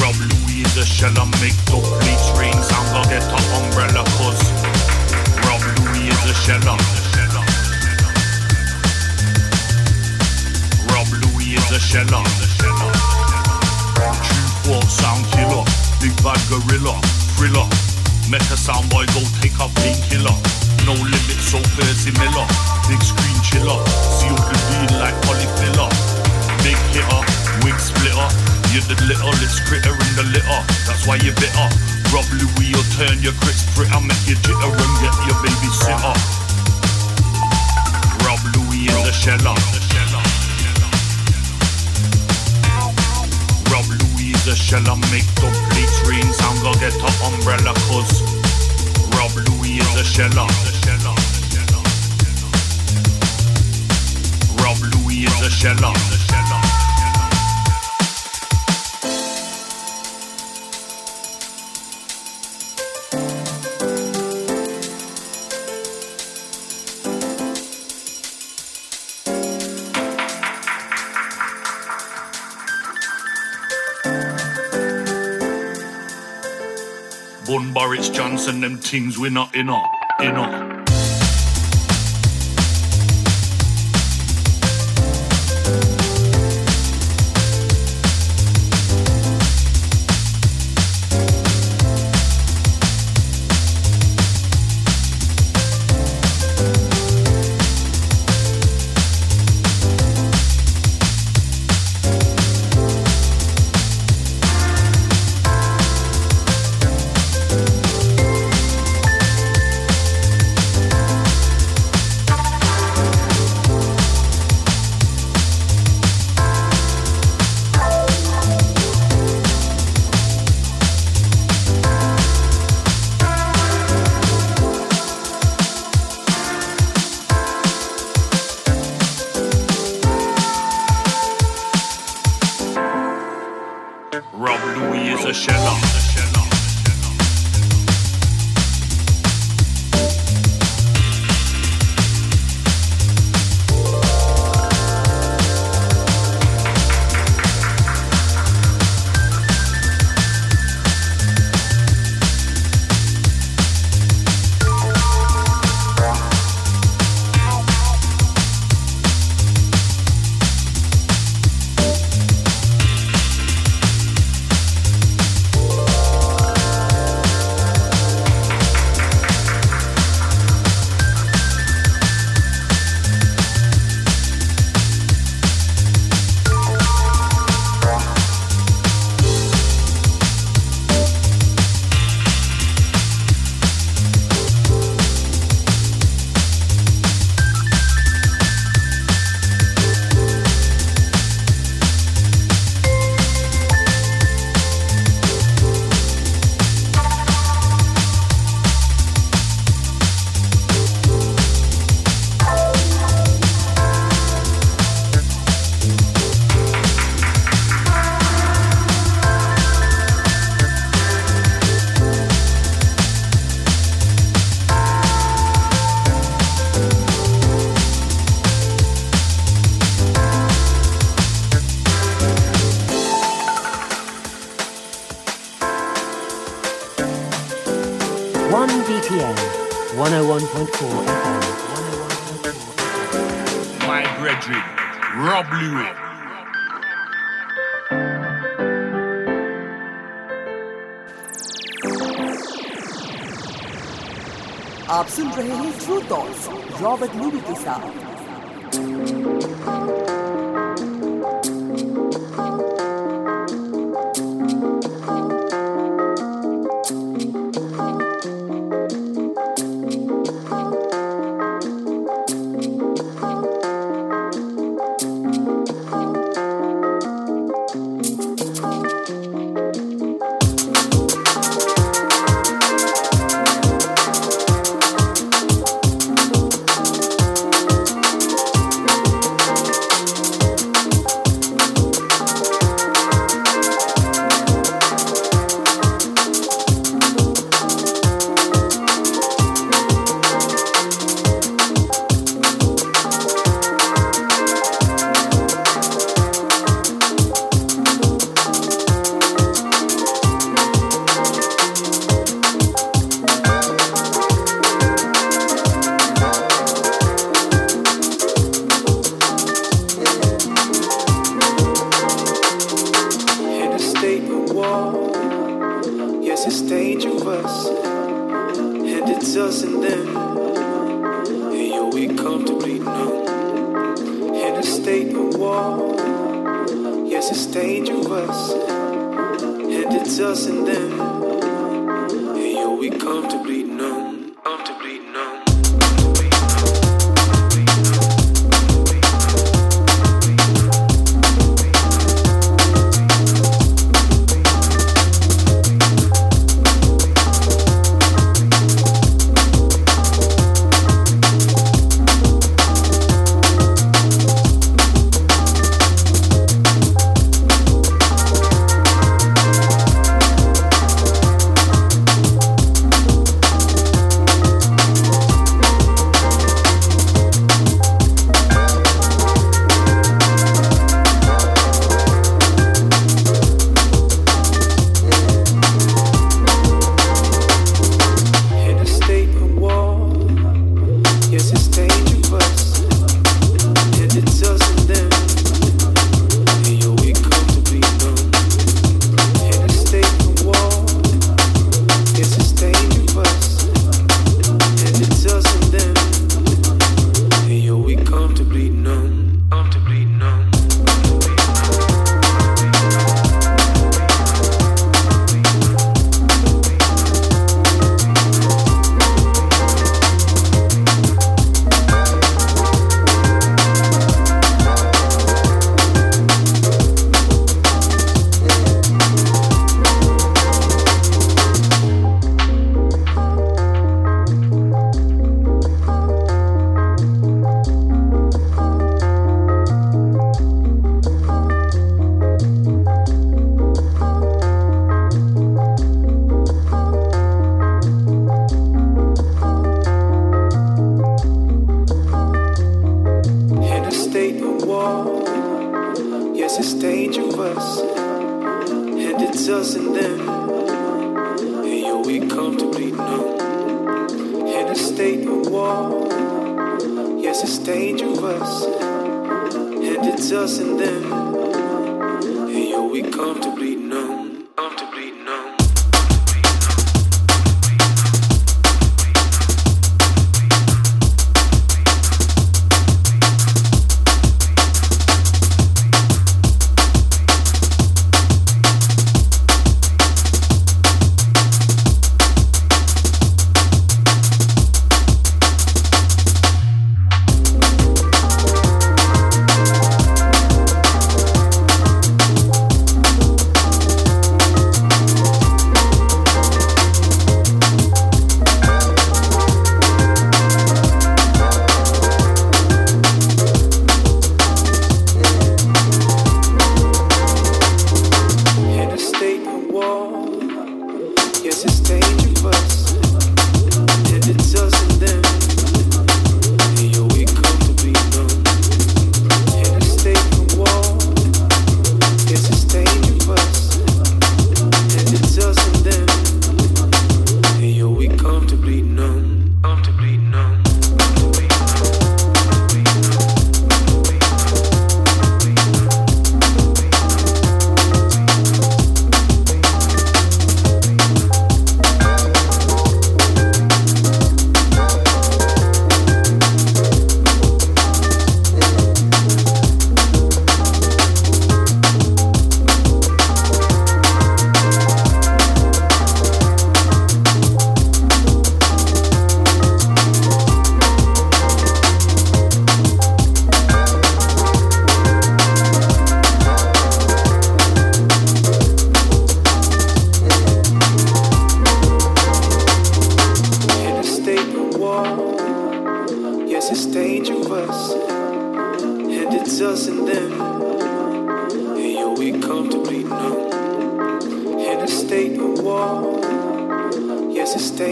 Rob Luis is a sheller, make the plates rain. Sound gonna get an umbrella, cause Rob Luis is a sheller. Rob Luis is a sheller. Tru Thoughts sound killer, big bad gorilla, thriller. Make a sound boy go take a painkiller. No limit, so Percy Miller. Big screen chiller, seal the deal like polyfiller. Big hitter, wig splitter. You're the littlest critter in the litter. That's why you're bitter. Rob Luis, you'll turn your crisp fritter, make you jitter and get your babysitter. Rob Luis is a sheller. Rob Luis is a sheller, make the plates rain. Sound gonna get an umbrella, cause Rob Luis is a sheller. Is a sheller. Bun Boris Johnson, them things we're not in up, in up.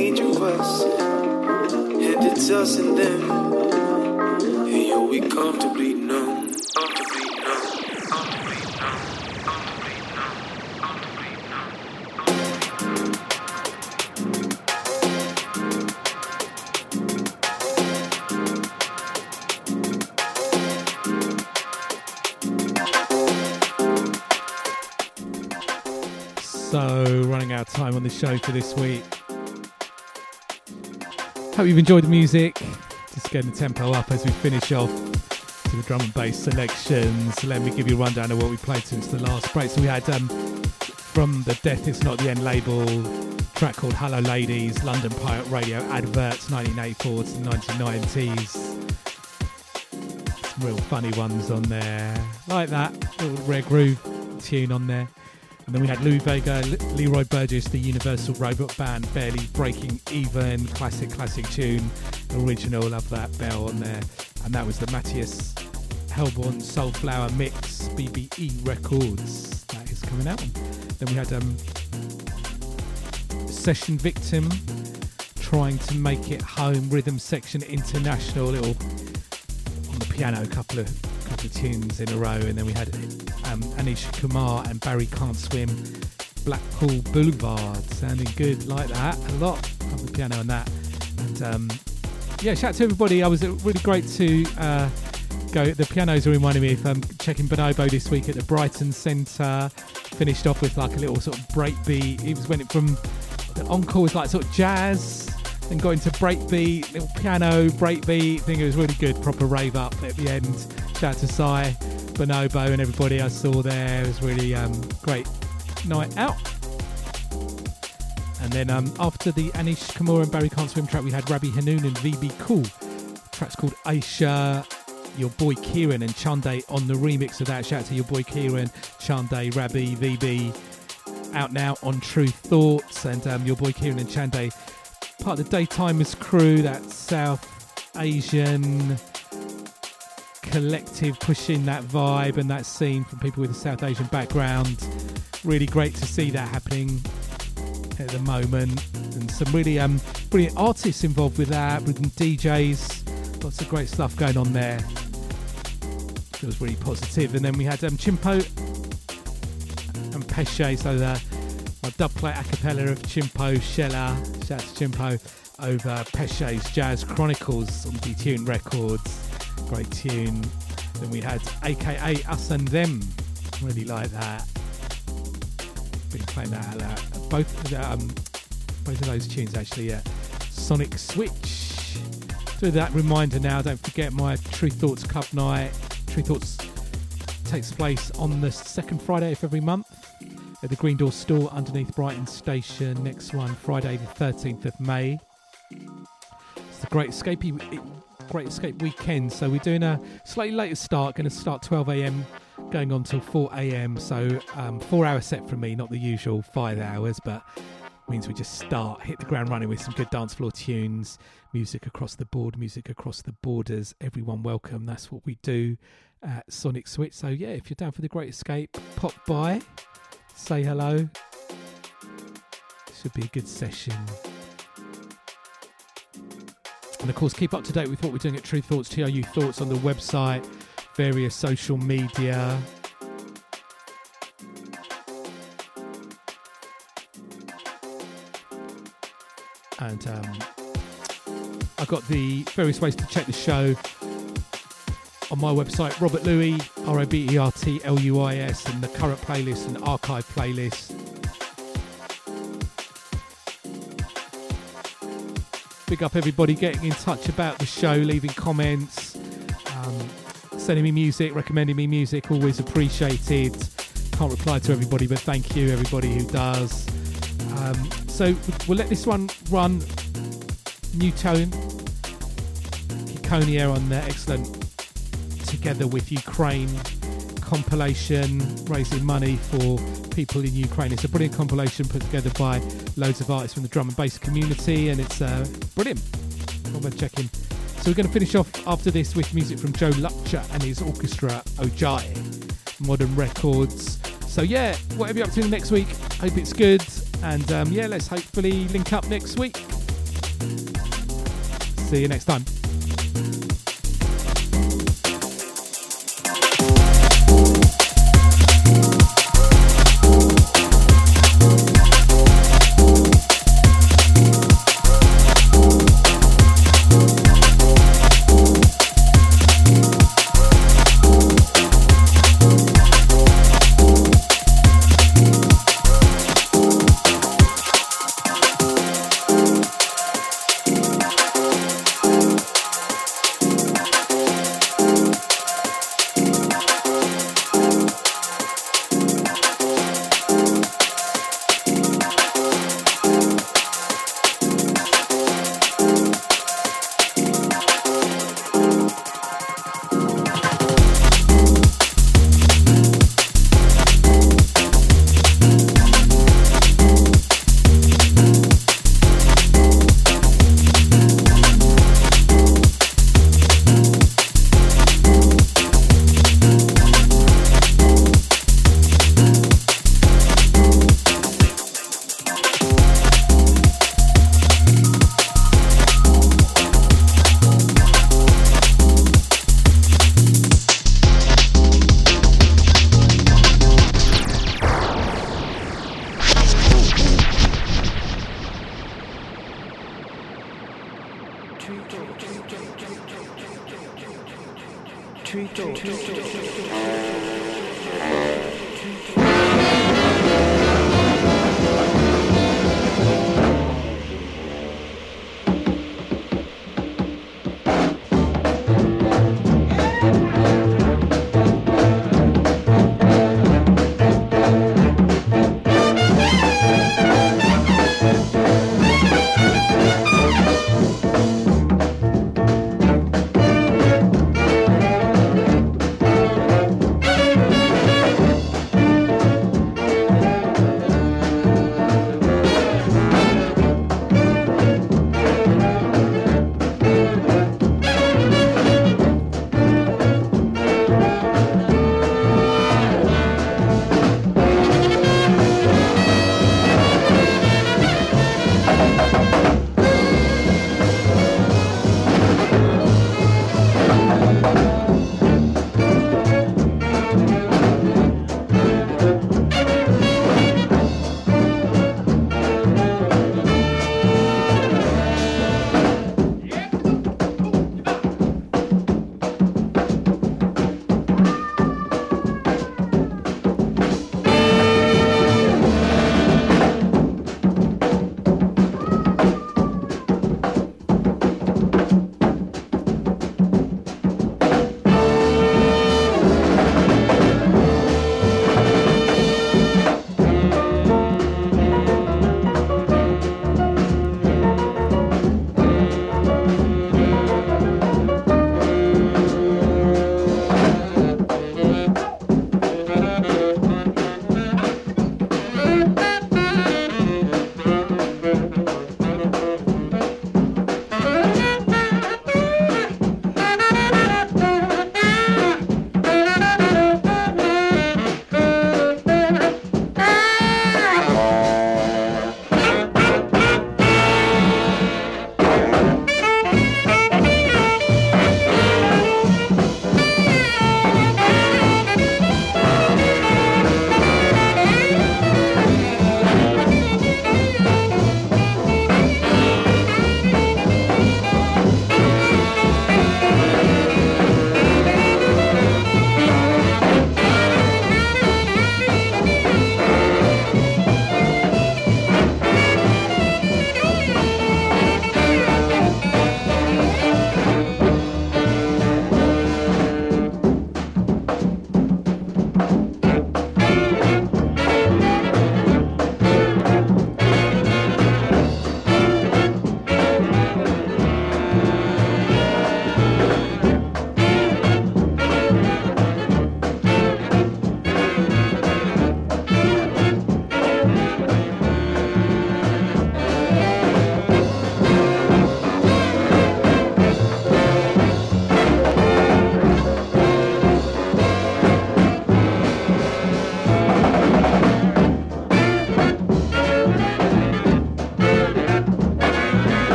Dangerous. And it's us and them. And comfortably. So, running out of time on the show for this week. Hope you've enjoyed the music. Just getting the tempo up as we finish off to the drum and bass selections. Let me give you a rundown of what we played since the last break. So we had um, from the Death It's Not the End label track called Hello Ladies, London Pirate Radio adverts 1984 to the 1990s. Some real funny ones on there, like that little Red Groove tune on there. And then we had Louie Vega, Le- Leroy Burgess, the Universal Robot Band, barely breaking even, classic, classic tune, original, love that bell on there. And that was the Matthias Heilbronn Soulflower Mix, BBE Records. That is coming out. Then we had um, Session Victim, trying to make it home, Rhythm Section International, little on the piano, couple of couple of tunes in a row, and then we had um, Anish Kumar and Barry Can't Swim, Blackpool Boulevard, sounding good like that. A lot on the piano on that, and um, yeah, shout out to everybody. I was uh, really great to uh, go. The pianos are reminding me of um, checking Bonobo this week at the Brighton Centre. Finished off with like a little sort of breakbeat. It was when it from the encore was like sort of jazz and got into breakbeat, little piano breakbeat. I think it was really good, proper rave up at the end. Shout out to Sai, Bonobo, and everybody I saw there. It was really um, great night out. And then um, after the Anish Kumar and Barry Can't Swim track, we had Rabbi Hanoun and VB Cool. The track's called Aisha. Your boy Kieran and Chande on the remix of that. Shout out to your boy Kieran, Chande, Rabbi, VB. Out now on Tru Thoughts. And um, your boy Kieran and Chande, part of the Daytimers crew, that South Asian collective pushing that vibe and that scene from people with a South Asian background. Really great to see that happening at the moment, and some really um, brilliant artists involved with that, with DJs, lots of great stuff going on there. It was really positive. And then we had um, Chimpo and Pesce, so the my dub a cappella of Chimpo Shella, shout out to Chimpo, over Pesce's Jazz Chronicles on Detune Records. Great tune. Then we had AKA Us and Them, really like that been playing that a lot. Both um, both of those tunes actually. Yeah, Sonic Switch. Do that reminder now. Don't forget my Tru Thoughts Club night. Tru Thoughts takes place on the second Friday of every month at the Green Door store underneath Brighton Station. Next one Friday the 13th of May. It's the Great Escape Great Escape weekend. So we're doing a slightly later start. Going to start 12 a.m going on till 4 a.m. So um, four hour set from me, not the usual five hours, but means we just start, hit the ground running with some good dance floor tunes, music across the board, music across the borders. Everyone welcome. That's what we do at Sonic Switch. So yeah, if you're down for the Great Escape, pop by, say hello. Should be a good session. And of course, keep up to date with what we're doing at Tru Thoughts, TRU Thoughts on the website various social media. And um, I've got the various ways to check the show on my website, Robert Luis, R O B E R T L U I S, and the current playlist and archive playlist. Big up everybody getting in touch about the show, leaving comments. Um, sending me music, recommending me music, always appreciated. Can't reply to everybody, but thank you, everybody who does. Um, so we'll let this one run. New tone, Kikonia on there, excellent. Together with Ukraine compilation, raising money for people in Ukraine. It's a brilliant compilation put together by loads of artists from the drum and bass community, and it's uh, brilliant. Well worth checking. So we're going to finish off after this with music from Joe Lutcher and his orchestra Ojai, Modern Records. So yeah, whatever you're up to next week, hope it's good. And um, yeah, let's hopefully link up next week. See you next time.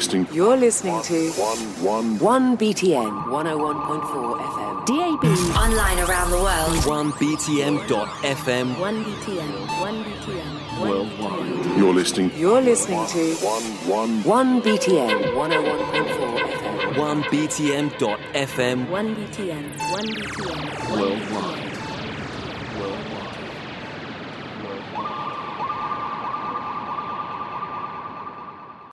Listening. You're listening to One. 1 BTN 101.4 FM. DAB. Online around the world. 1btn.fm. 1BTN, 1BTN, Worldwide. You're listening. You're listening to One. 1 BTN 101.4 FM. 1btn.fm. 1BTN, 1BTN, Worldwide.